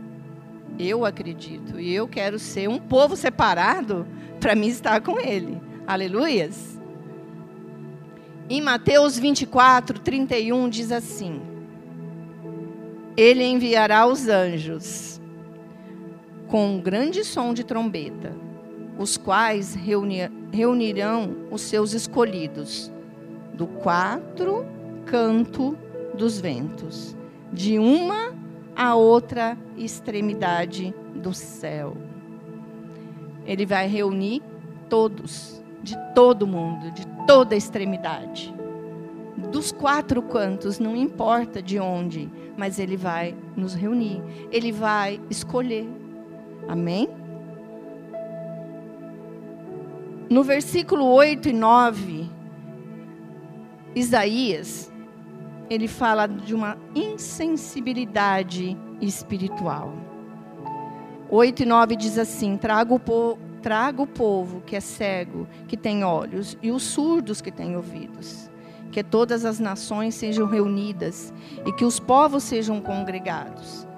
Eu acredito. E eu quero ser um povo separado para mim estar com Ele. Aleluias. Em Mateus 24, 31 diz assim: Ele enviará os anjos com um grande som de trombeta, os quais reuni reunirão os seus escolhidos do quatro canto dos ventos, de uma a outra extremidade do céu. Ele vai reunir todos, de todo mundo, de toda a extremidade. Dos quatro cantos, não importa de onde, mas ele vai nos reunir. Ele vai escolher. Amém? No versículo 8 e 9, Isaías, ele fala de uma insensibilidade espiritual. 8 e 9 diz assim: traga o, traga o povo que é cego, que tem olhos, e os surdos que têm ouvidos. Que todas as nações sejam reunidas e que os povos sejam congregados.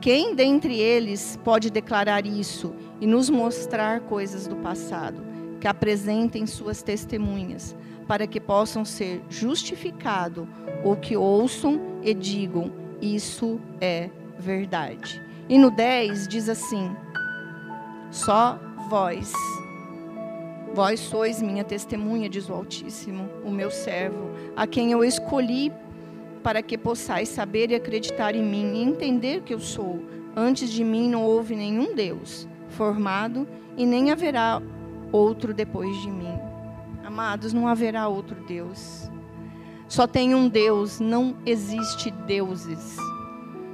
Quem dentre eles pode declarar isso e nos mostrar coisas do passado, que apresentem suas testemunhas? Para que possam ser justificados ou que ouçam e digam: Isso é verdade. E no 10 diz assim: Só vós, vós sois minha testemunha, diz o Altíssimo, o meu servo, a quem eu escolhi para que possais saber e acreditar em mim e entender que eu sou. Antes de mim não houve nenhum Deus formado e nem haverá outro depois de mim. Amados, não haverá outro Deus. Só tem um Deus, não existe deuses.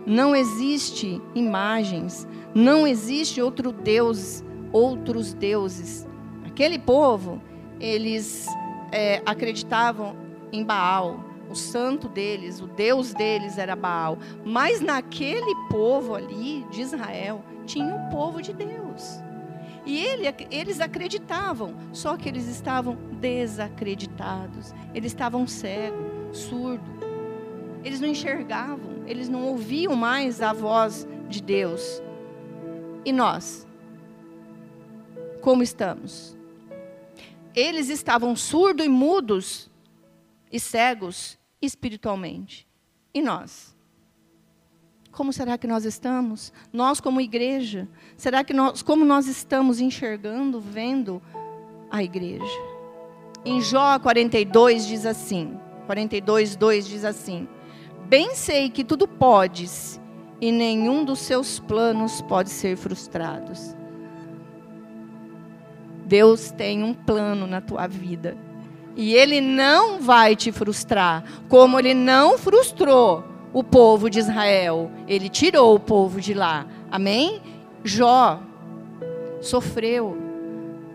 Não existe imagens, não existe outro Deus, outros deuses. Aquele povo, eles é, acreditavam em Baal, o santo deles, o Deus deles era Baal. Mas naquele povo ali de Israel, tinha um povo de Deus. E ele, eles acreditavam, só que eles estavam desacreditados. Eles estavam cegos, surdos. Eles não enxergavam, eles não ouviam mais a voz de Deus. E nós? Como estamos? Eles estavam surdos e mudos e cegos espiritualmente. E nós? Como será que nós estamos? Nós como igreja, será que nós, como nós estamos enxergando, vendo a igreja? Em Jó 42 diz assim, 42, 2 diz assim: Bem sei que tudo podes e nenhum dos seus planos pode ser frustrado. Deus tem um plano na tua vida. E ele não vai te frustrar, como ele não frustrou o povo de Israel. Ele tirou o povo de lá. Amém? Jó sofreu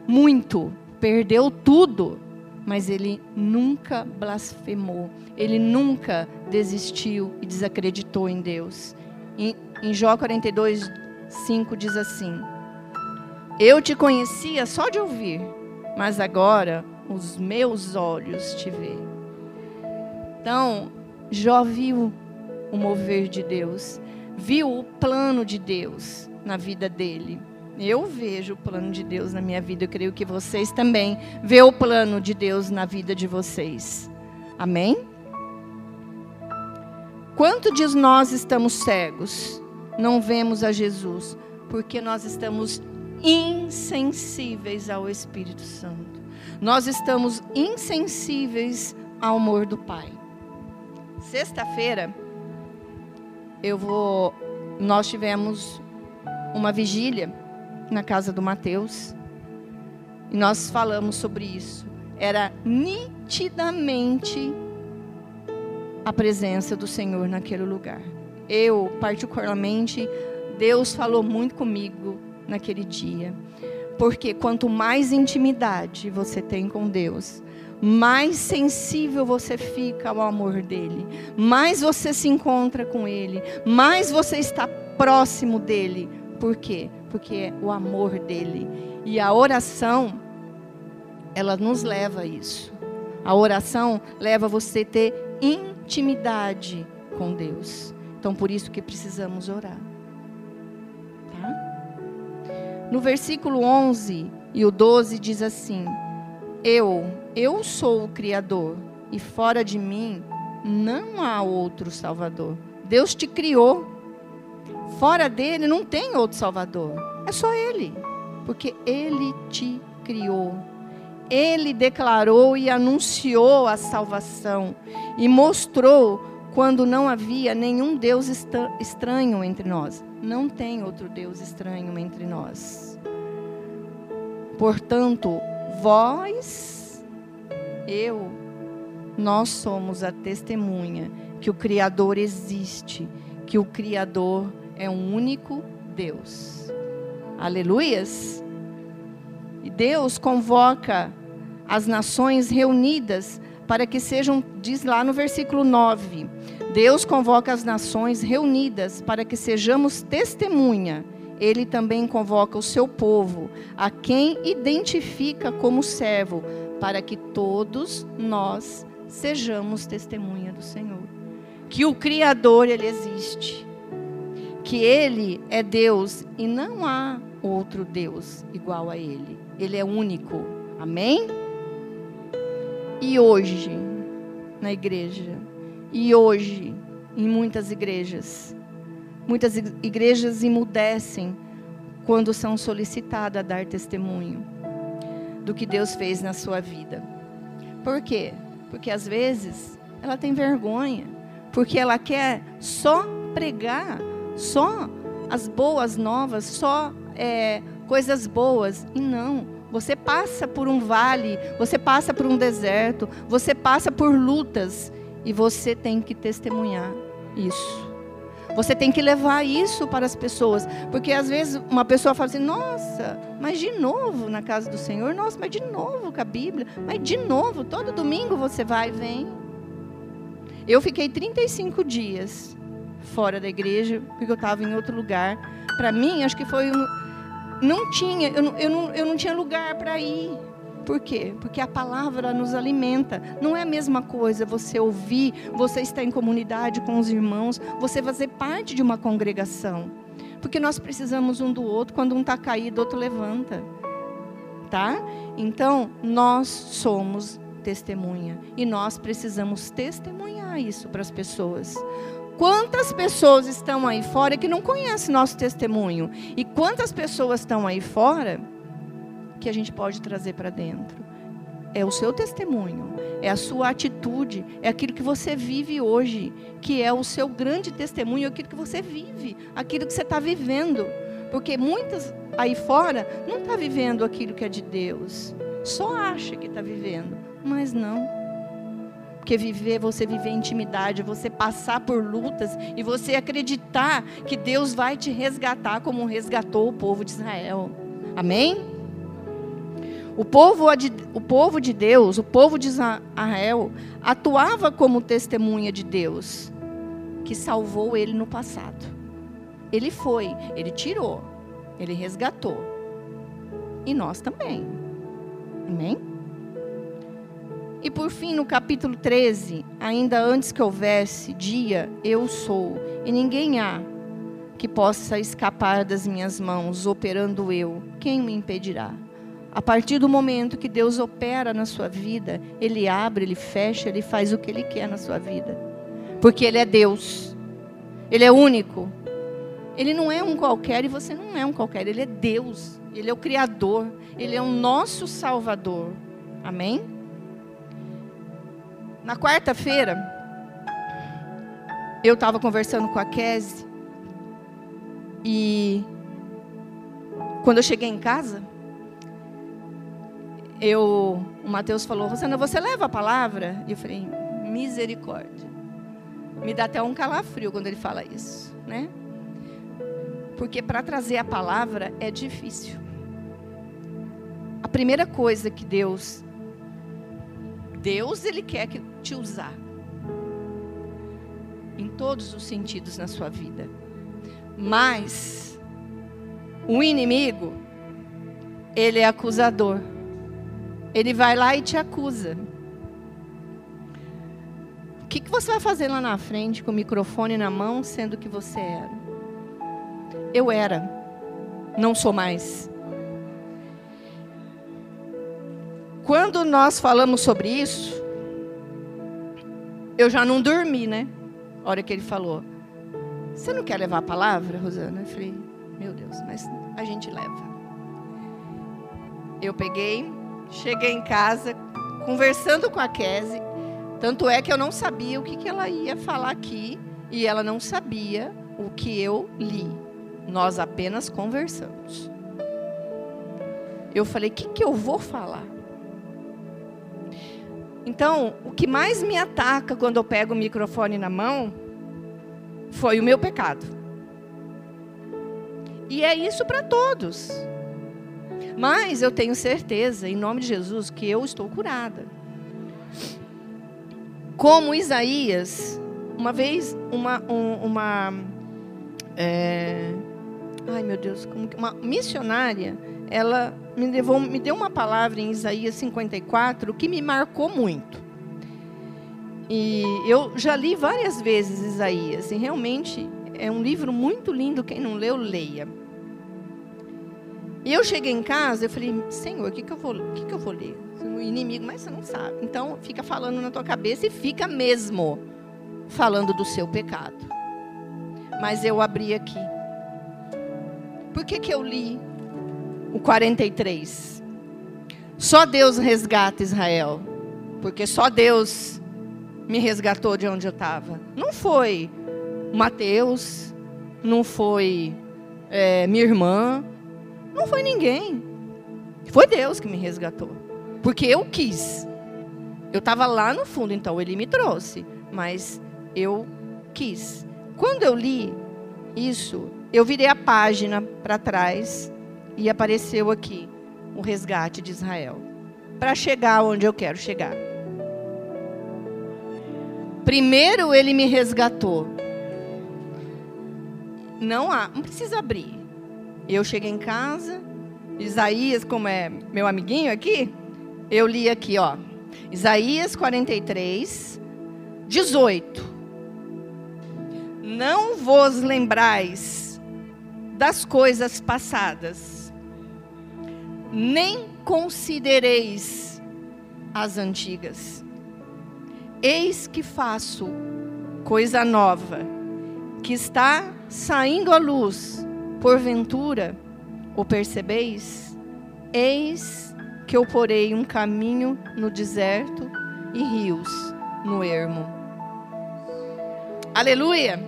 muito, perdeu tudo, mas ele nunca blasfemou. Ele nunca desistiu e desacreditou em Deus. Em, em Jó 42, 5 diz assim: Eu te conhecia só de ouvir, mas agora os meus olhos te veem. Então, Jó viu o mover de Deus, viu o plano de Deus na vida dele. Eu vejo o plano de Deus na minha vida, eu creio que vocês também vê o plano de Deus na vida de vocês. Amém? Quanto de nós estamos cegos, não vemos a Jesus, porque nós estamos insensíveis ao Espírito Santo. Nós estamos insensíveis ao amor do Pai. Sexta-feira, eu vou. Nós tivemos uma vigília na casa do Mateus e nós falamos sobre isso. Era nitidamente a presença do Senhor naquele lugar. Eu, particularmente, Deus falou muito comigo naquele dia. Porque quanto mais intimidade você tem com Deus, mais sensível você fica ao amor dele, mais você se encontra com ele, mais você está próximo dele. Por quê? Porque é o amor dele. E a oração, ela nos leva a isso. A oração leva você a ter intimidade com Deus. Então, por isso que precisamos orar. Tá? No versículo 11 e o 12 diz assim: Eu, eu sou o Criador, e fora de mim não há outro Salvador. Deus te criou. Fora dele não tem outro Salvador. É só Ele. Porque Ele te criou. Ele declarou e anunciou a salvação e mostrou quando não havia nenhum Deus estranho entre nós. Não tem outro Deus estranho entre nós. Portanto, vós, eu, nós somos a testemunha que o Criador existe, que o Criador é um único Deus. Aleluias! E Deus convoca as nações reunidas para que sejam, diz lá no versículo 9, Deus convoca as nações reunidas para que sejamos testemunha. Ele também convoca o seu povo, a quem identifica como servo, para que todos nós sejamos testemunha do Senhor. Que o Criador, ele existe. Que ele é Deus e não há outro Deus igual a ele. Ele é único. Amém? E hoje, na igreja, e hoje, em muitas igrejas, muitas igrejas emudecem quando são solicitadas a dar testemunho do que Deus fez na sua vida. Por quê? Porque às vezes ela tem vergonha, porque ela quer só pregar, só as boas novas, só é, coisas boas, e não você passa por um vale, você passa por um deserto, você passa por lutas e você tem que testemunhar isso. Você tem que levar isso para as pessoas, porque às vezes uma pessoa fala assim: "Nossa, mas de novo na casa do Senhor? Nossa, mas de novo com a Bíblia? Mas de novo, todo domingo você vai e vem?" Eu fiquei 35 dias fora da igreja, porque eu estava em outro lugar. Para mim, acho que foi um, não tinha, eu não, eu não, eu não tinha lugar para ir. Por quê? Porque a palavra nos alimenta. Não é a mesma coisa você ouvir, você estar em comunidade com os irmãos, você fazer parte de uma congregação. Porque nós precisamos um do outro. Quando um está caído, o outro levanta. Tá? Então, nós somos testemunha. E nós precisamos testemunhar isso para as pessoas. Quantas pessoas estão aí fora que não conhecem nosso testemunho? E quantas pessoas estão aí fora que a gente pode trazer para dentro? é o seu testemunho, é a sua atitude, é aquilo que você vive hoje, que é o seu grande testemunho, aquilo que você vive, aquilo que você está vivendo. Porque muitas aí fora não está vivendo aquilo que é de Deus, só acha que está vivendo, mas não. Porque viver, você viver intimidade, você passar por lutas e você acreditar que Deus vai te resgatar como resgatou o povo de Israel. Amém? O povo, o povo de Deus, o povo de Israel, atuava como testemunha de Deus, que salvou ele no passado. Ele foi, ele tirou, ele resgatou. E nós também. Amém? E por fim, no capítulo 13, ainda antes que houvesse dia, eu sou, e ninguém há que possa escapar das minhas mãos, operando eu. Quem me impedirá? A partir do momento que Deus opera na sua vida, Ele abre, Ele fecha, Ele faz o que Ele quer na sua vida. Porque Ele é Deus. Ele é único. Ele não é um qualquer e você não é um qualquer. Ele é Deus. Ele é o Criador. Ele é o nosso Salvador. Amém? Na quarta-feira, eu estava conversando com a Kese e quando eu cheguei em casa, eu, o Mateus falou, Rosana, você leva a palavra? E eu falei, misericórdia. Me dá até um calafrio quando ele fala isso, né? Porque para trazer a palavra é difícil. A primeira coisa que Deus Deus ele quer te usar em todos os sentidos na sua vida. Mas o inimigo ele é acusador. Ele vai lá e te acusa. O que, que você vai fazer lá na frente com o microfone na mão, sendo que você era? Eu era, não sou mais. quando nós falamos sobre isso, eu já não dormi, né? A hora que ele falou. Você não quer levar a palavra, Rosana? Eu falei, meu Deus, mas a gente leva. Eu peguei, cheguei em casa, conversando com a Kese. Tanto é que eu não sabia o que, que ela ia falar aqui. E ela não sabia o que eu li. Nós apenas conversamos. Eu falei, o que, que eu vou falar? Então, o que mais me ataca quando eu pego o microfone na mão foi o meu pecado. E é isso para todos. Mas eu tenho certeza, em nome de Jesus, que eu estou curada. Como Isaías, uma vez, uma, um, uma é, ai meu Deus, uma missionária, ela me, levou, me deu uma palavra em Isaías 54 que me marcou muito. E eu já li várias vezes Isaías, e realmente é um livro muito lindo. Quem não leu, leia. E eu cheguei em casa, eu falei, Senhor, o que, que, eu, vou, que, que eu vou ler? O inimigo, mas você não sabe. Então, fica falando na tua cabeça e fica mesmo falando do seu pecado. Mas eu abri aqui. Por que, que eu li o 43. Só Deus resgata Israel. Porque só Deus me resgatou de onde eu estava. Não foi Mateus, não foi é, minha irmã, não foi ninguém. Foi Deus que me resgatou. Porque eu quis. Eu estava lá no fundo, então ele me trouxe. Mas eu quis. Quando eu li isso, eu virei a página para trás e apareceu aqui o resgate de Israel. Para chegar onde eu quero chegar. Primeiro ele me resgatou. Não há, não precisa abrir. Eu cheguei em casa, Isaías, como é meu amiguinho aqui, eu li aqui, ó. Isaías 43, 18. Não vos lembrais das coisas passadas nem considereis as antigas. Eis que faço coisa nova, que está saindo à luz, porventura o percebeis? Eis porque eu porei um caminho no deserto e rios no ermo. Aleluia!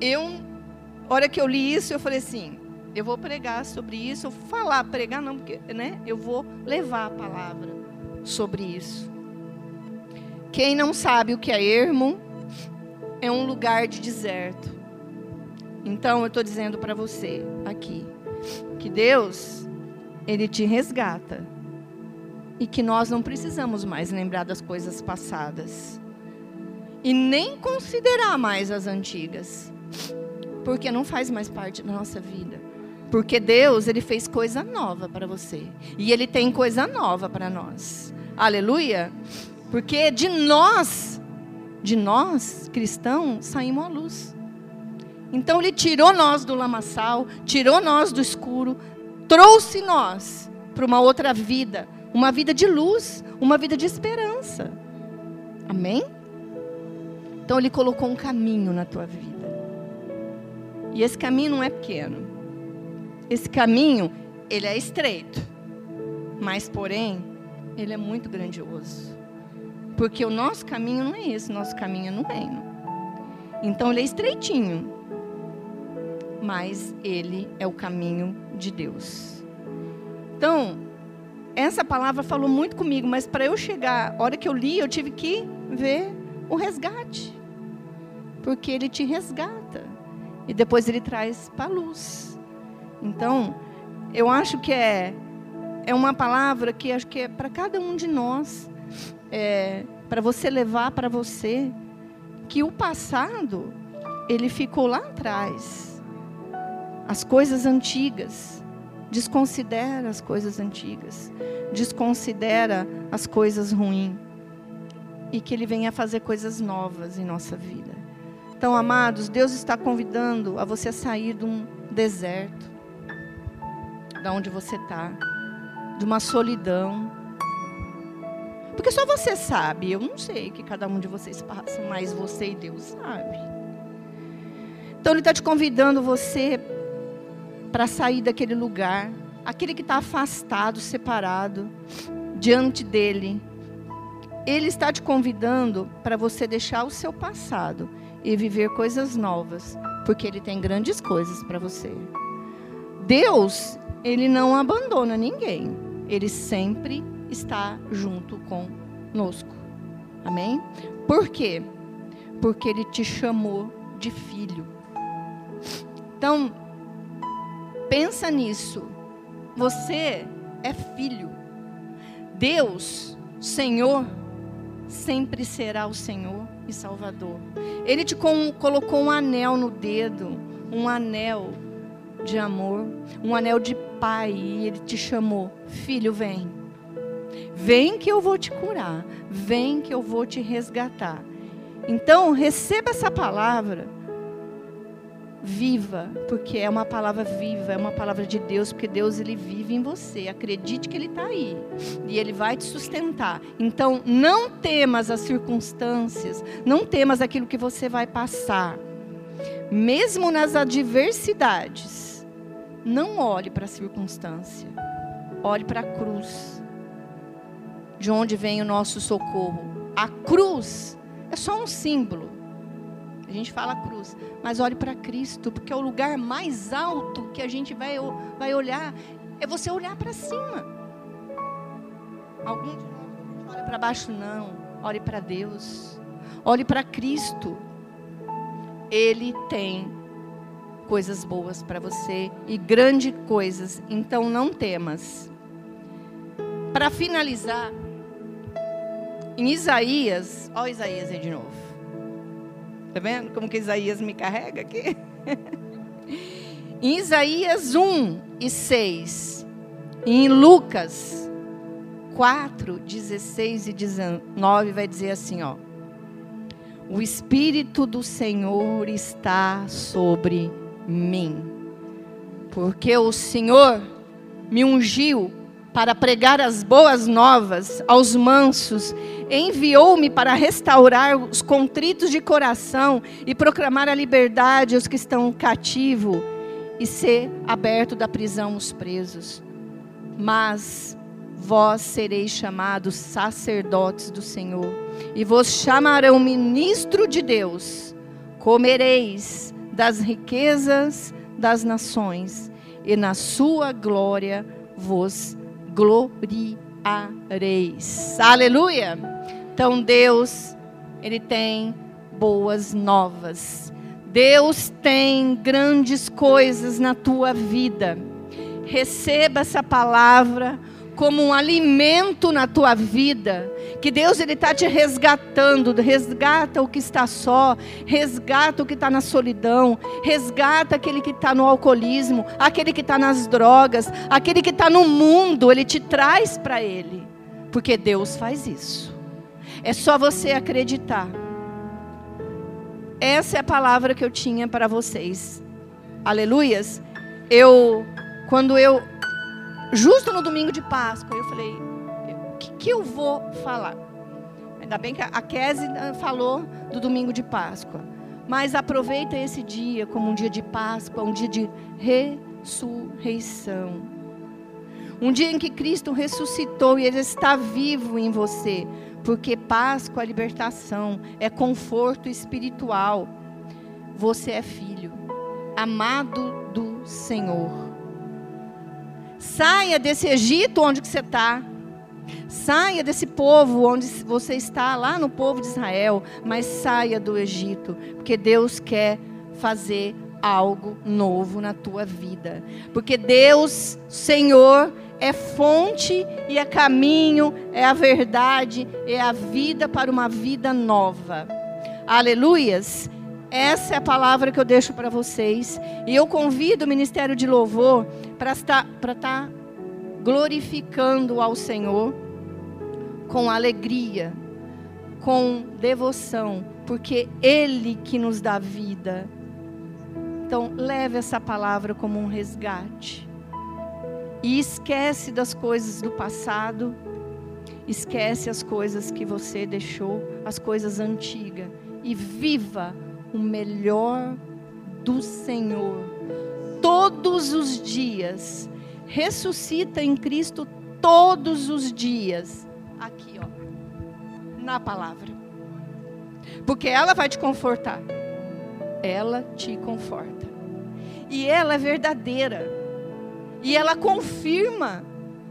Eu, hora que eu li isso, eu falei assim: eu vou pregar sobre isso, eu vou falar, pregar não, porque, né? Eu vou levar a palavra sobre isso. Quem não sabe o que é ermo, é um lugar de deserto. Então eu estou dizendo para você aqui que Deus ele te resgata e que nós não precisamos mais lembrar das coisas passadas e nem considerar mais as antigas, porque não faz mais parte da nossa vida. Porque Deus, ele fez coisa nova para você, e ele tem coisa nova para nós. Aleluia! Porque de nós, de nós cristãos, saímos à luz. Então ele tirou nós do lamaçal, tirou nós do escuro, trouxe nós para uma outra vida, uma vida de luz, uma vida de esperança. Amém? Então ele colocou um caminho na tua vida. E esse caminho não é pequeno. Esse caminho, ele é estreito. Mas porém, ele é muito grandioso. Porque o nosso caminho não é esse, nosso caminho é no reino. Então ele é estreitinho, mas ele é o caminho de Deus. Então, essa palavra falou muito comigo, mas para eu chegar, a hora que eu li, eu tive que ver o resgate. Porque ele te resgata e depois ele traz para a luz. Então, eu acho que é é uma palavra que acho que é para cada um de nós, é, para você levar para você que o passado ele ficou lá atrás as coisas antigas. Desconsidera as coisas antigas. Desconsidera as coisas ruins. E que Ele venha fazer coisas novas em nossa vida. Então, amados, Deus está convidando a você a sair de um deserto, da onde você está, de uma solidão. Porque só você sabe, eu não sei o que cada um de vocês passa, mas você e Deus sabe. Então Ele está te convidando você para sair daquele lugar, aquele que está afastado, separado, diante dele. Ele está te convidando para você deixar o seu passado e viver coisas novas, porque ele tem grandes coisas para você. Deus, ele não abandona ninguém. Ele sempre está junto conosco. Amém? Por quê? Porque ele te chamou de filho. Então, Pensa nisso. Você é filho. Deus, Senhor, sempre será o Senhor e Salvador. Ele te colocou um anel no dedo, um anel de amor, um anel de pai, e ele te chamou: Filho, vem. Vem que eu vou te curar. Vem que eu vou te resgatar. Então, receba essa palavra viva, porque é uma palavra viva, é uma palavra de Deus, porque Deus ele vive em você. Acredite que ele está aí e ele vai te sustentar. Então, não temas as circunstâncias, não temas aquilo que você vai passar, mesmo nas adversidades. Não olhe para a circunstância, olhe para a cruz, de onde vem o nosso socorro. A cruz é só um símbolo a gente fala cruz, mas olhe para Cristo, porque é o lugar mais alto que a gente vai, vai olhar, é você olhar para cima. Algum de nós olha para baixo, não. Olhe para Deus. Olhe para Cristo. Ele tem coisas boas para você e grandes coisas, então não temas. Para finalizar, em Isaías, olha Isaías aí de novo. Está vendo como que Isaías me carrega aqui? em Isaías 1 e 6, e em Lucas 4, 16 e 19 vai dizer assim, ó. O Espírito do Senhor está sobre mim, porque o Senhor me ungiu para pregar as boas novas aos mansos, enviou-me para restaurar os contritos de coração e proclamar a liberdade aos que estão cativos e ser aberto da prisão os presos. Mas vós sereis chamados sacerdotes do Senhor, e vos chamarão ministro de Deus. Comereis das riquezas das nações, e na sua glória vos gloriareis. Aleluia! Então Deus, ele tem boas novas. Deus tem grandes coisas na tua vida. Receba essa palavra como um alimento na tua vida, que Deus ele está te resgatando, resgata o que está só, resgata o que está na solidão, resgata aquele que está no alcoolismo, aquele que está nas drogas, aquele que está no mundo, ele te traz para ele, porque Deus faz isso. É só você acreditar. Essa é a palavra que eu tinha para vocês. Aleluias. Eu, quando eu, justo no domingo de Páscoa, eu falei, o que, que eu vou falar? Ainda bem que a Kese falou do domingo de Páscoa. Mas aproveita esse dia como um dia de Páscoa, um dia de ressurreição. Um dia em que Cristo ressuscitou e Ele está vivo em você porque Páscoa é libertação, é conforto espiritual. Você é filho, amado do Senhor. Saia desse Egito onde você está. Saia desse povo onde você está, lá no povo de Israel, mas saia do Egito, porque Deus quer fazer algo novo na tua vida. Porque Deus, Senhor, é fonte e é caminho, é a verdade, é a vida para uma vida nova. Aleluias! Essa é a palavra que eu deixo para vocês. E eu convido o Ministério de Louvor para estar, estar glorificando ao Senhor com alegria, com devoção, porque Ele que nos dá vida. Então, leve essa palavra como um resgate e esquece das coisas do passado, esquece as coisas que você deixou, as coisas antigas, e viva o melhor do Senhor todos os dias. Ressuscita em Cristo todos os dias. Aqui, ó, na palavra. Porque ela vai te confortar. Ela te conforta. E ela é verdadeira. E ela confirma,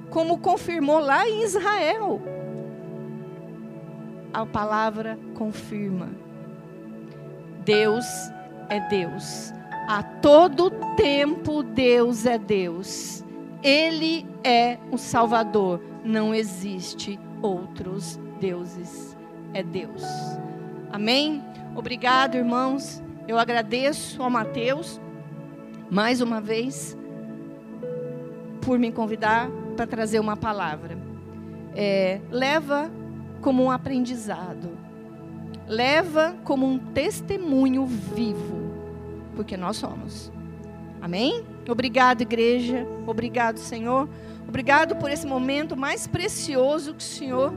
como confirmou lá em Israel. A palavra confirma. Deus é Deus. A todo tempo Deus é Deus. Ele é o Salvador. Não existe outros deuses. É Deus. Amém? Obrigado, irmãos. Eu agradeço ao Mateus mais uma vez por me convidar para trazer uma palavra. É, leva como um aprendizado, leva como um testemunho vivo, porque nós somos. Amém? Obrigado, igreja. Obrigado, Senhor. Obrigado por esse momento mais precioso que o Senhor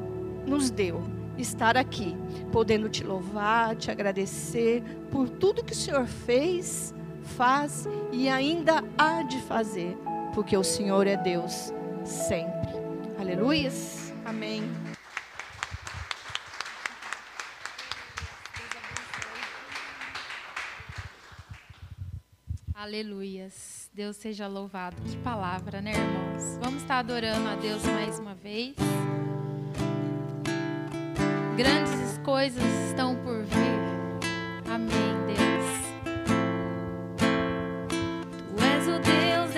nos deu. Estar aqui, podendo te louvar, te agradecer por tudo que o Senhor fez, faz e ainda há de fazer porque o Senhor é Deus sempre. Aleluias. Amém. Aleluias. Deus seja louvado. Que palavra, né, irmãos? Vamos estar adorando a Deus mais uma vez. Grandes coisas estão por vir. Amém, Deus.